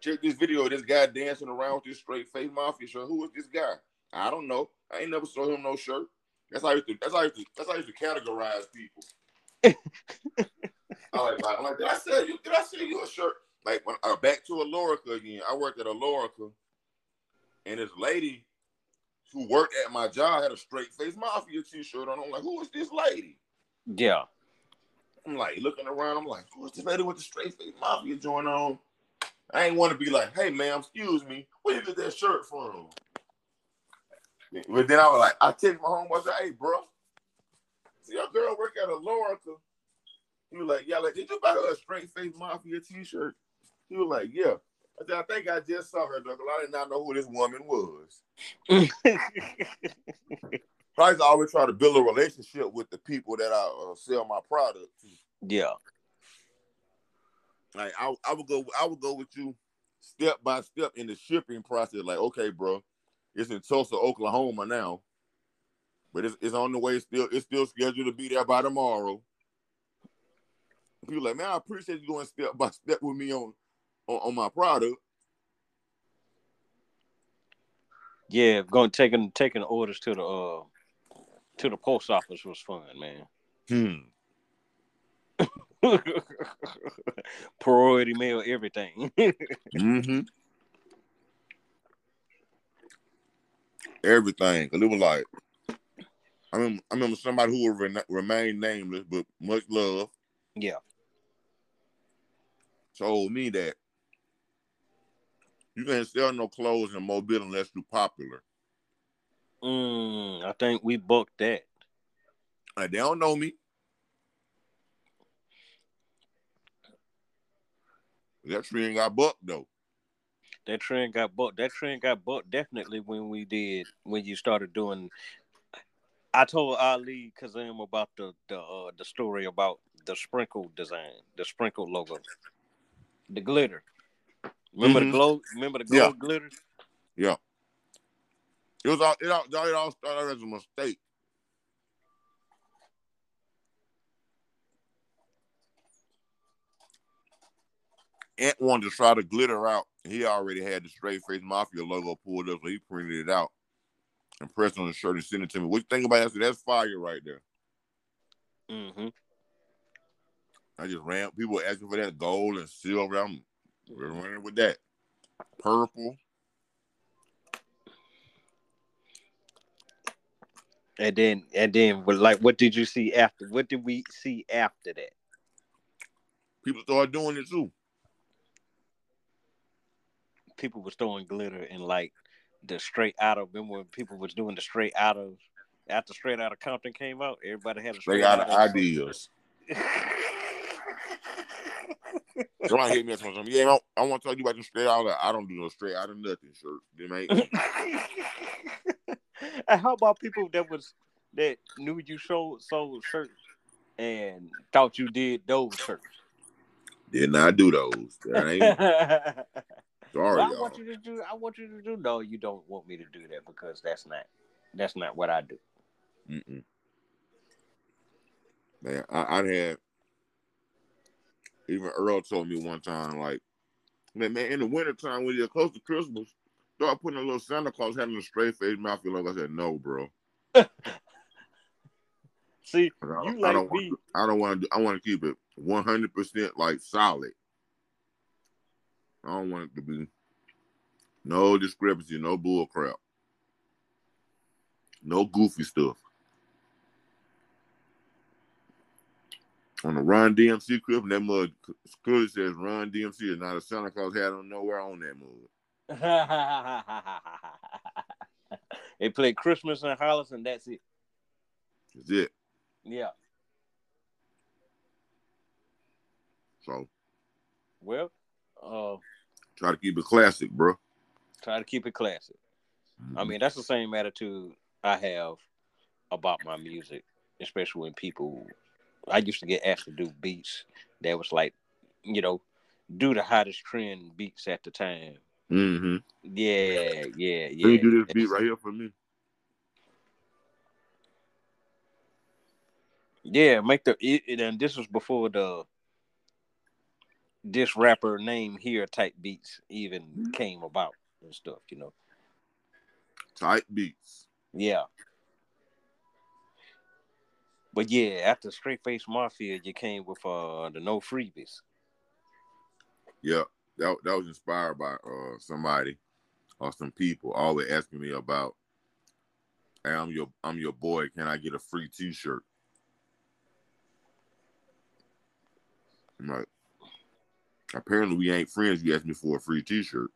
Check this video of this guy dancing around with this straight face mafia shirt. Who is this guy? I don't know. I ain't never saw him no shirt. That's how I used to. That's how I used to. That's how I used to categorize people. I like, I'm like, did I sell you? Did I sell you a shirt? Like when uh, back to Alorica again. I worked at Alorica, and this lady who worked at my job had a straight face mafia t-shirt on. I'm like, who is this lady? yeah. I'm like looking around. I'm like, who's this lady with the straight face mafia joint on? I ain't want to be like, hey ma'am, excuse me, where you get that shirt from? But then I was like, I text my homeboy, I said, hey bro, see your girl work at a Lorica. He was like, yeah, like, did you buy her a straight face mafia t-shirt? He was like, yeah. I said, I think I just saw her, Doug. I did not know who this woman was. Price always try to build a relationship with the people that I uh, sell my product to. Yeah. Like I, I would go, I would go with you step by step in the shipping process. Like, okay, bro, it's in Tulsa, Oklahoma now, but it's, it's on the way. Still, it's still scheduled to be there by tomorrow. People like, man, I appreciate you going step by step with me on on, on my product. Yeah, going taking taking orders to the uh to the post office was fun, man. Hmm. Priority mail, everything. Mm-hmm. Everything, cause it was like, I remember, I remember somebody who would re- remain nameless, but much love, yeah. told me that you can't sell no clothes in Mobile unless you're popular. Mm, I think we booked that. Like, they don't know me. That trend got bucked though. That trend got booked. That trend got booked definitely when we did when you started doing. I told Ali Kazim about the the uh, the story about the sprinkle design, the sprinkle logo, the glitter. Remember Mhm. the glow? Remember the gold Yeah. glitter? Yeah. It was all it all, it all started as a mistake. Ant wanted to try to glitter out. He already had the straight face mafia logo pulled up, so he printed it out and pressed on the shirt and sent it to me. What you think about that? That's fire right there. Mm-hmm. I just ran. People asking for that gold and silver. I'm running with that. Purple. And then and then, but like, what did you see after? What did we see after that? People started doing it too. People was throwing glitter and like the straight out of. Remember when people was doing the straight out of after straight out of Compton came out? Everybody had a They straight got out of ideas. Somebody hit me told me, yeah, I, I want to tell you about the straight out of, I don't do no straight out of nothing shirt. Them ain't, and how about people that was that knew you sold sold shirts and thought you did those shirts? did not do those. That ain't, sorry, Well, I y'all. want you to do. I want you to do. No, you don't want me to do that because that's not. That's not what I do. Mm-mm. Man, I, I had, even Earl told me one time, like, man, man in the wintertime when you're close to Christmas, start putting a little Santa Claus having a straight face mouth. Like I said, no, bro. See, I don't, You I like don't me. want. To, I don't want to. I want to keep it one hundred percent like solid. I don't want it to be no discrepancy, no bull crap, no goofy stuff. On the Run DMC clip, and that mug clearly says Run DMC is not a Santa Claus hat on nowhere on that mug. they play Christmas and Hollis, and that's it. That's it. Yeah. So Well, uh, try to keep it classic, bro. try to keep it classic. I mean, that's the same attitude I have about my music, especially when people. I used to get asked to do beats that was like, you know, do the hottest trend beats at the time. Mm-hmm. Yeah, yeah, yeah. Can you do this beat right here for me? Yeah, make the it, it- and this was before the this rapper name here type beats even came about and stuff, you know. Tight beats. Yeah. But yeah, after Straight Face Mafia, you came with uh the no freebies. Yeah, that that was inspired by uh somebody or some people always asking me about. Hey, I'm your I'm your boy. Can I get a free T-shirt? I'm like, apparently we ain't friends. You asked me for a free T-shirt.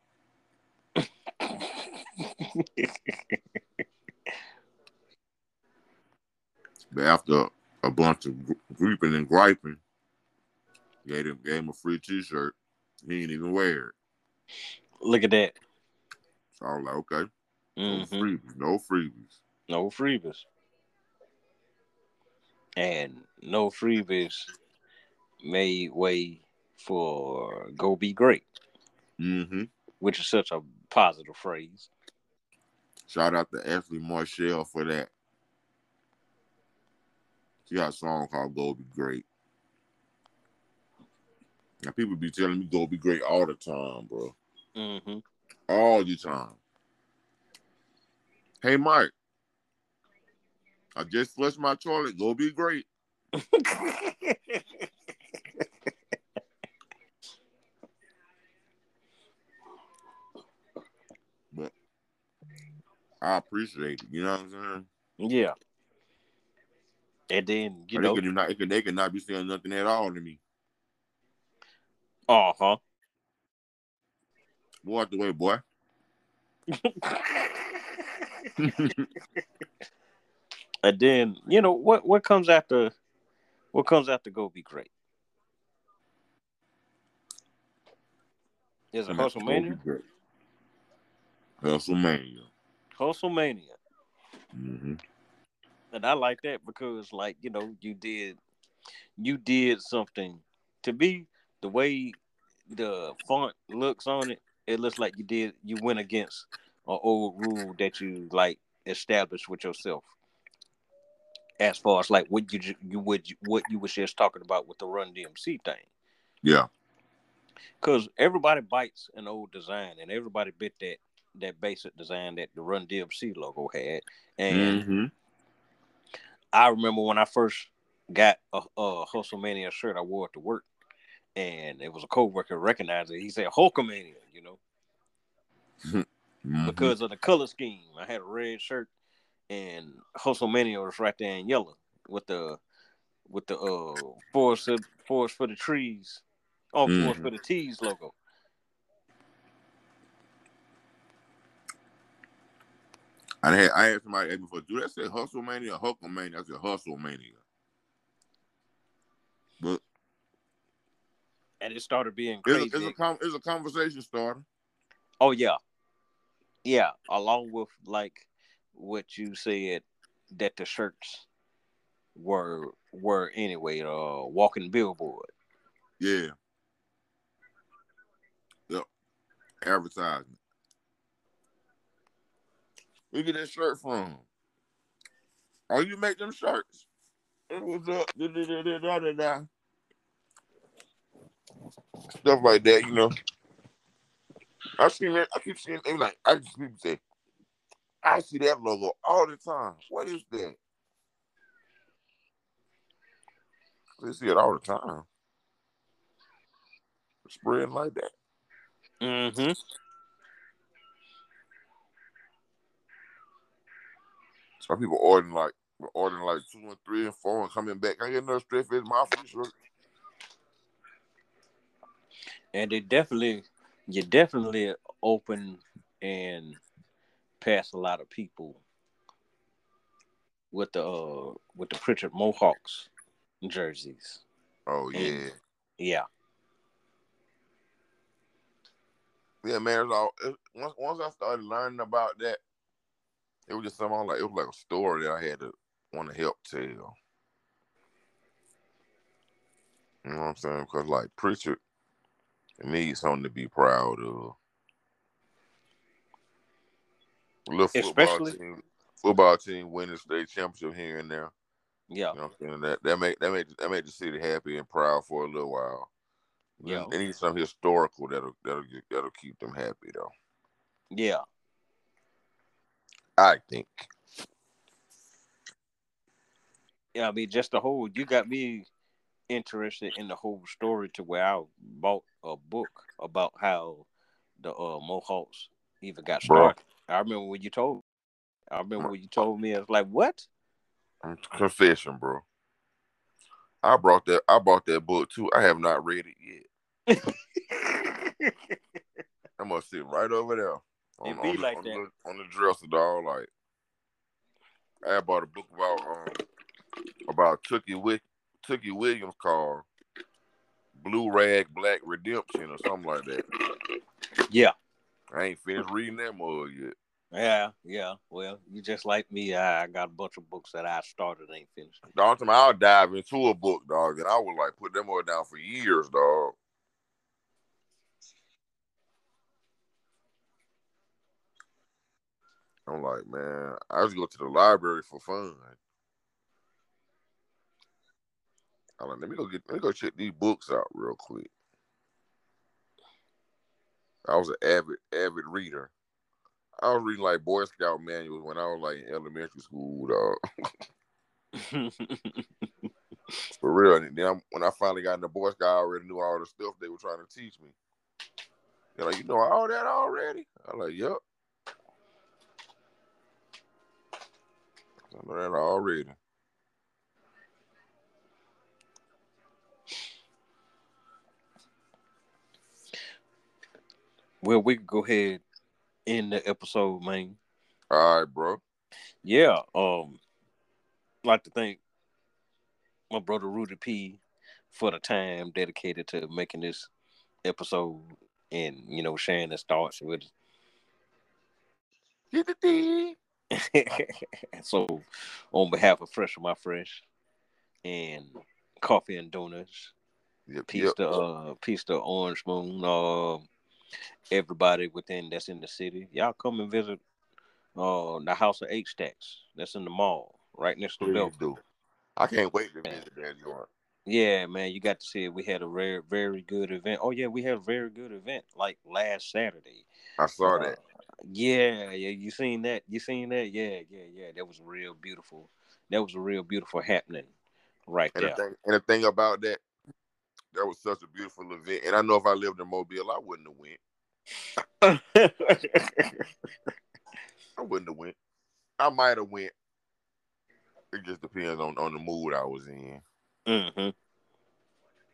But after a bunch of gripping and griping. Gave him, gave him a free T-shirt. He didn't even wear it. Look at that. So I was like, okay, no Mhm. freebies, no freebies. No freebies. And no freebies made way for go be great, Mm-hmm. which is such a positive phrase. Shout out to Ashley Marshall for that. She got a song called "Go Be Great." Now people be telling me "Go Be Great" all the time, bro. hmm all the time. Hey, Mike, I just flushed my toilet. Go be great. But I appreciate it. You know what I'm saying? yeah. And then, you Or know, they could not, they could, not be saying nothing at all to me. uh huh. Out the way, boy. and then, you know, what what comes after what comes after go be great? Is it And that's Go Be Hustlemania? Great. Hustlemania. Hustlemania. Mm-hmm. And I like that because like, you know, you did you did something to me, the way the font looks on it, it looks like you did you went against an old rule that you like established with yourself. As far as like what you you would what you was just talking about with the Run DMC thing, Yeah. because everybody bites an old design and everybody bit that that basic design that the Run DMC logo had, and Mm-hmm. I remember when I first got a, a Hustlemania shirt, I wore it to work, and it was a coworker recognized it. He said Hulkamania, you know, Mm-hmm. because of the color scheme. I had a red shirt, and Hustlemania was right there in yellow with the with the uh forest forest for the trees, oh forest Mhm. for the tees logo. I had I had somebody ask me before, do that say hustle mania or hustle mania? I said hustle mania. But And it started being it's a, it's, a it's a conversation starter. Oh yeah, yeah. Along with like what you said that the shirts were were anyway, uh, walking billboard. Yeah. Yep. Advertising. You get that shirt from? Oh, you make them shirts. It was. Da, da, da. Stuff like that, you know. I see that. I keep seeing. They like. I just people say, I see that logo all the time. What is that? They see it all the time. Spreading like that. Mm-hmm. Some people ordering like ordering like two and three and four and coming back. I get another straight fit mafia shirt. And they definitely, you definitely open and pass a lot of people with the uh, with the Prichard Mohawks jerseys. Oh yeah, Mm. Yeah. yeah, man. It's all it, once once I started learning about that, it was just something like it was like a story that I had to want to help tell. You know what I'm saying? Because like Prichard needs something to be proud of. A little football Especially- team, football team winning state championship here and there. Yeah. You know what I'm saying? That that make that make that make the city happy and proud for a little while. Yeah. They need something historical that'll that'll that'll keep them happy though. Yeah. I think. Yeah, I mean, just the whole, you got me interested in the whole story to where I bought a book about how the uh, Mohawks even got Bro. started. I remember when you told I remember when you told me, I was like, what? Confession, bro. I brought that I bought that book too. I have not read it yet. I'm gonna sit right over there. On, It be on the, like on that. The, on the dresser, dog. Like I bought a book about um about Tookie Wick Tookie Williams called Blue Rage Black Redemption or something like that. Yeah. I ain't finished reading that mug yet. Yeah, yeah. Well, you just like me. I, I got a bunch of books that I started ain't finished. Dog, time I'll dive into a book, dog, and I would like put them all down for years, dog. I'm like, man, I just go to the library for fun. I'm like, let me go get, let me go check these books out real quick. I was an avid, avid reader. I was reading like Boy Scout manuals when I was like in elementary school, dog. For real. And then when I finally got in the Boy Scout, I already knew all the stuff they were trying to teach me. They're like, you know all that already? I'm like, yep. I know that already. Well, we can go ahead in the episode, man. All right, bro. Yeah. Um, like to thank my brother Rudey P for the time dedicated to making this episode and you know sharing his thoughts with us. so, on behalf of Fresh of My Fresh and Coffee and Donuts, Yep, peace yep. to uh, peace to Orange Moon, uh, everybody within that's in the city. Y'all come and visit uh the House of Eight Stacks that's in the mall right next to do. I can't wait to visit that joint. Yeah, man, you got to see it. We had a very, very good event. Oh yeah, we had a very good event like last Saturday. I saw Uh, that. Yeah, yeah, you seen that? You seen that? Yeah, yeah, yeah. That was real beautiful. That was a real beautiful happening right And the there. thing, and the thing about that, that was such a beautiful event. And I know if I lived in Mobile, I wouldn't have went. I wouldn't have went. I might have went. It just depends on, on the mood I was in. hmm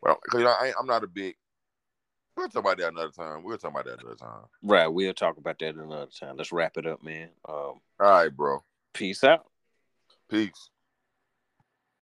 Well, cause you know, I I'm not a big. We'll talk about that another time. We'll talk about that another time. Right, we'll talk about that another time. Let's wrap it up, man. Um, All right, bro. peace out. Peace.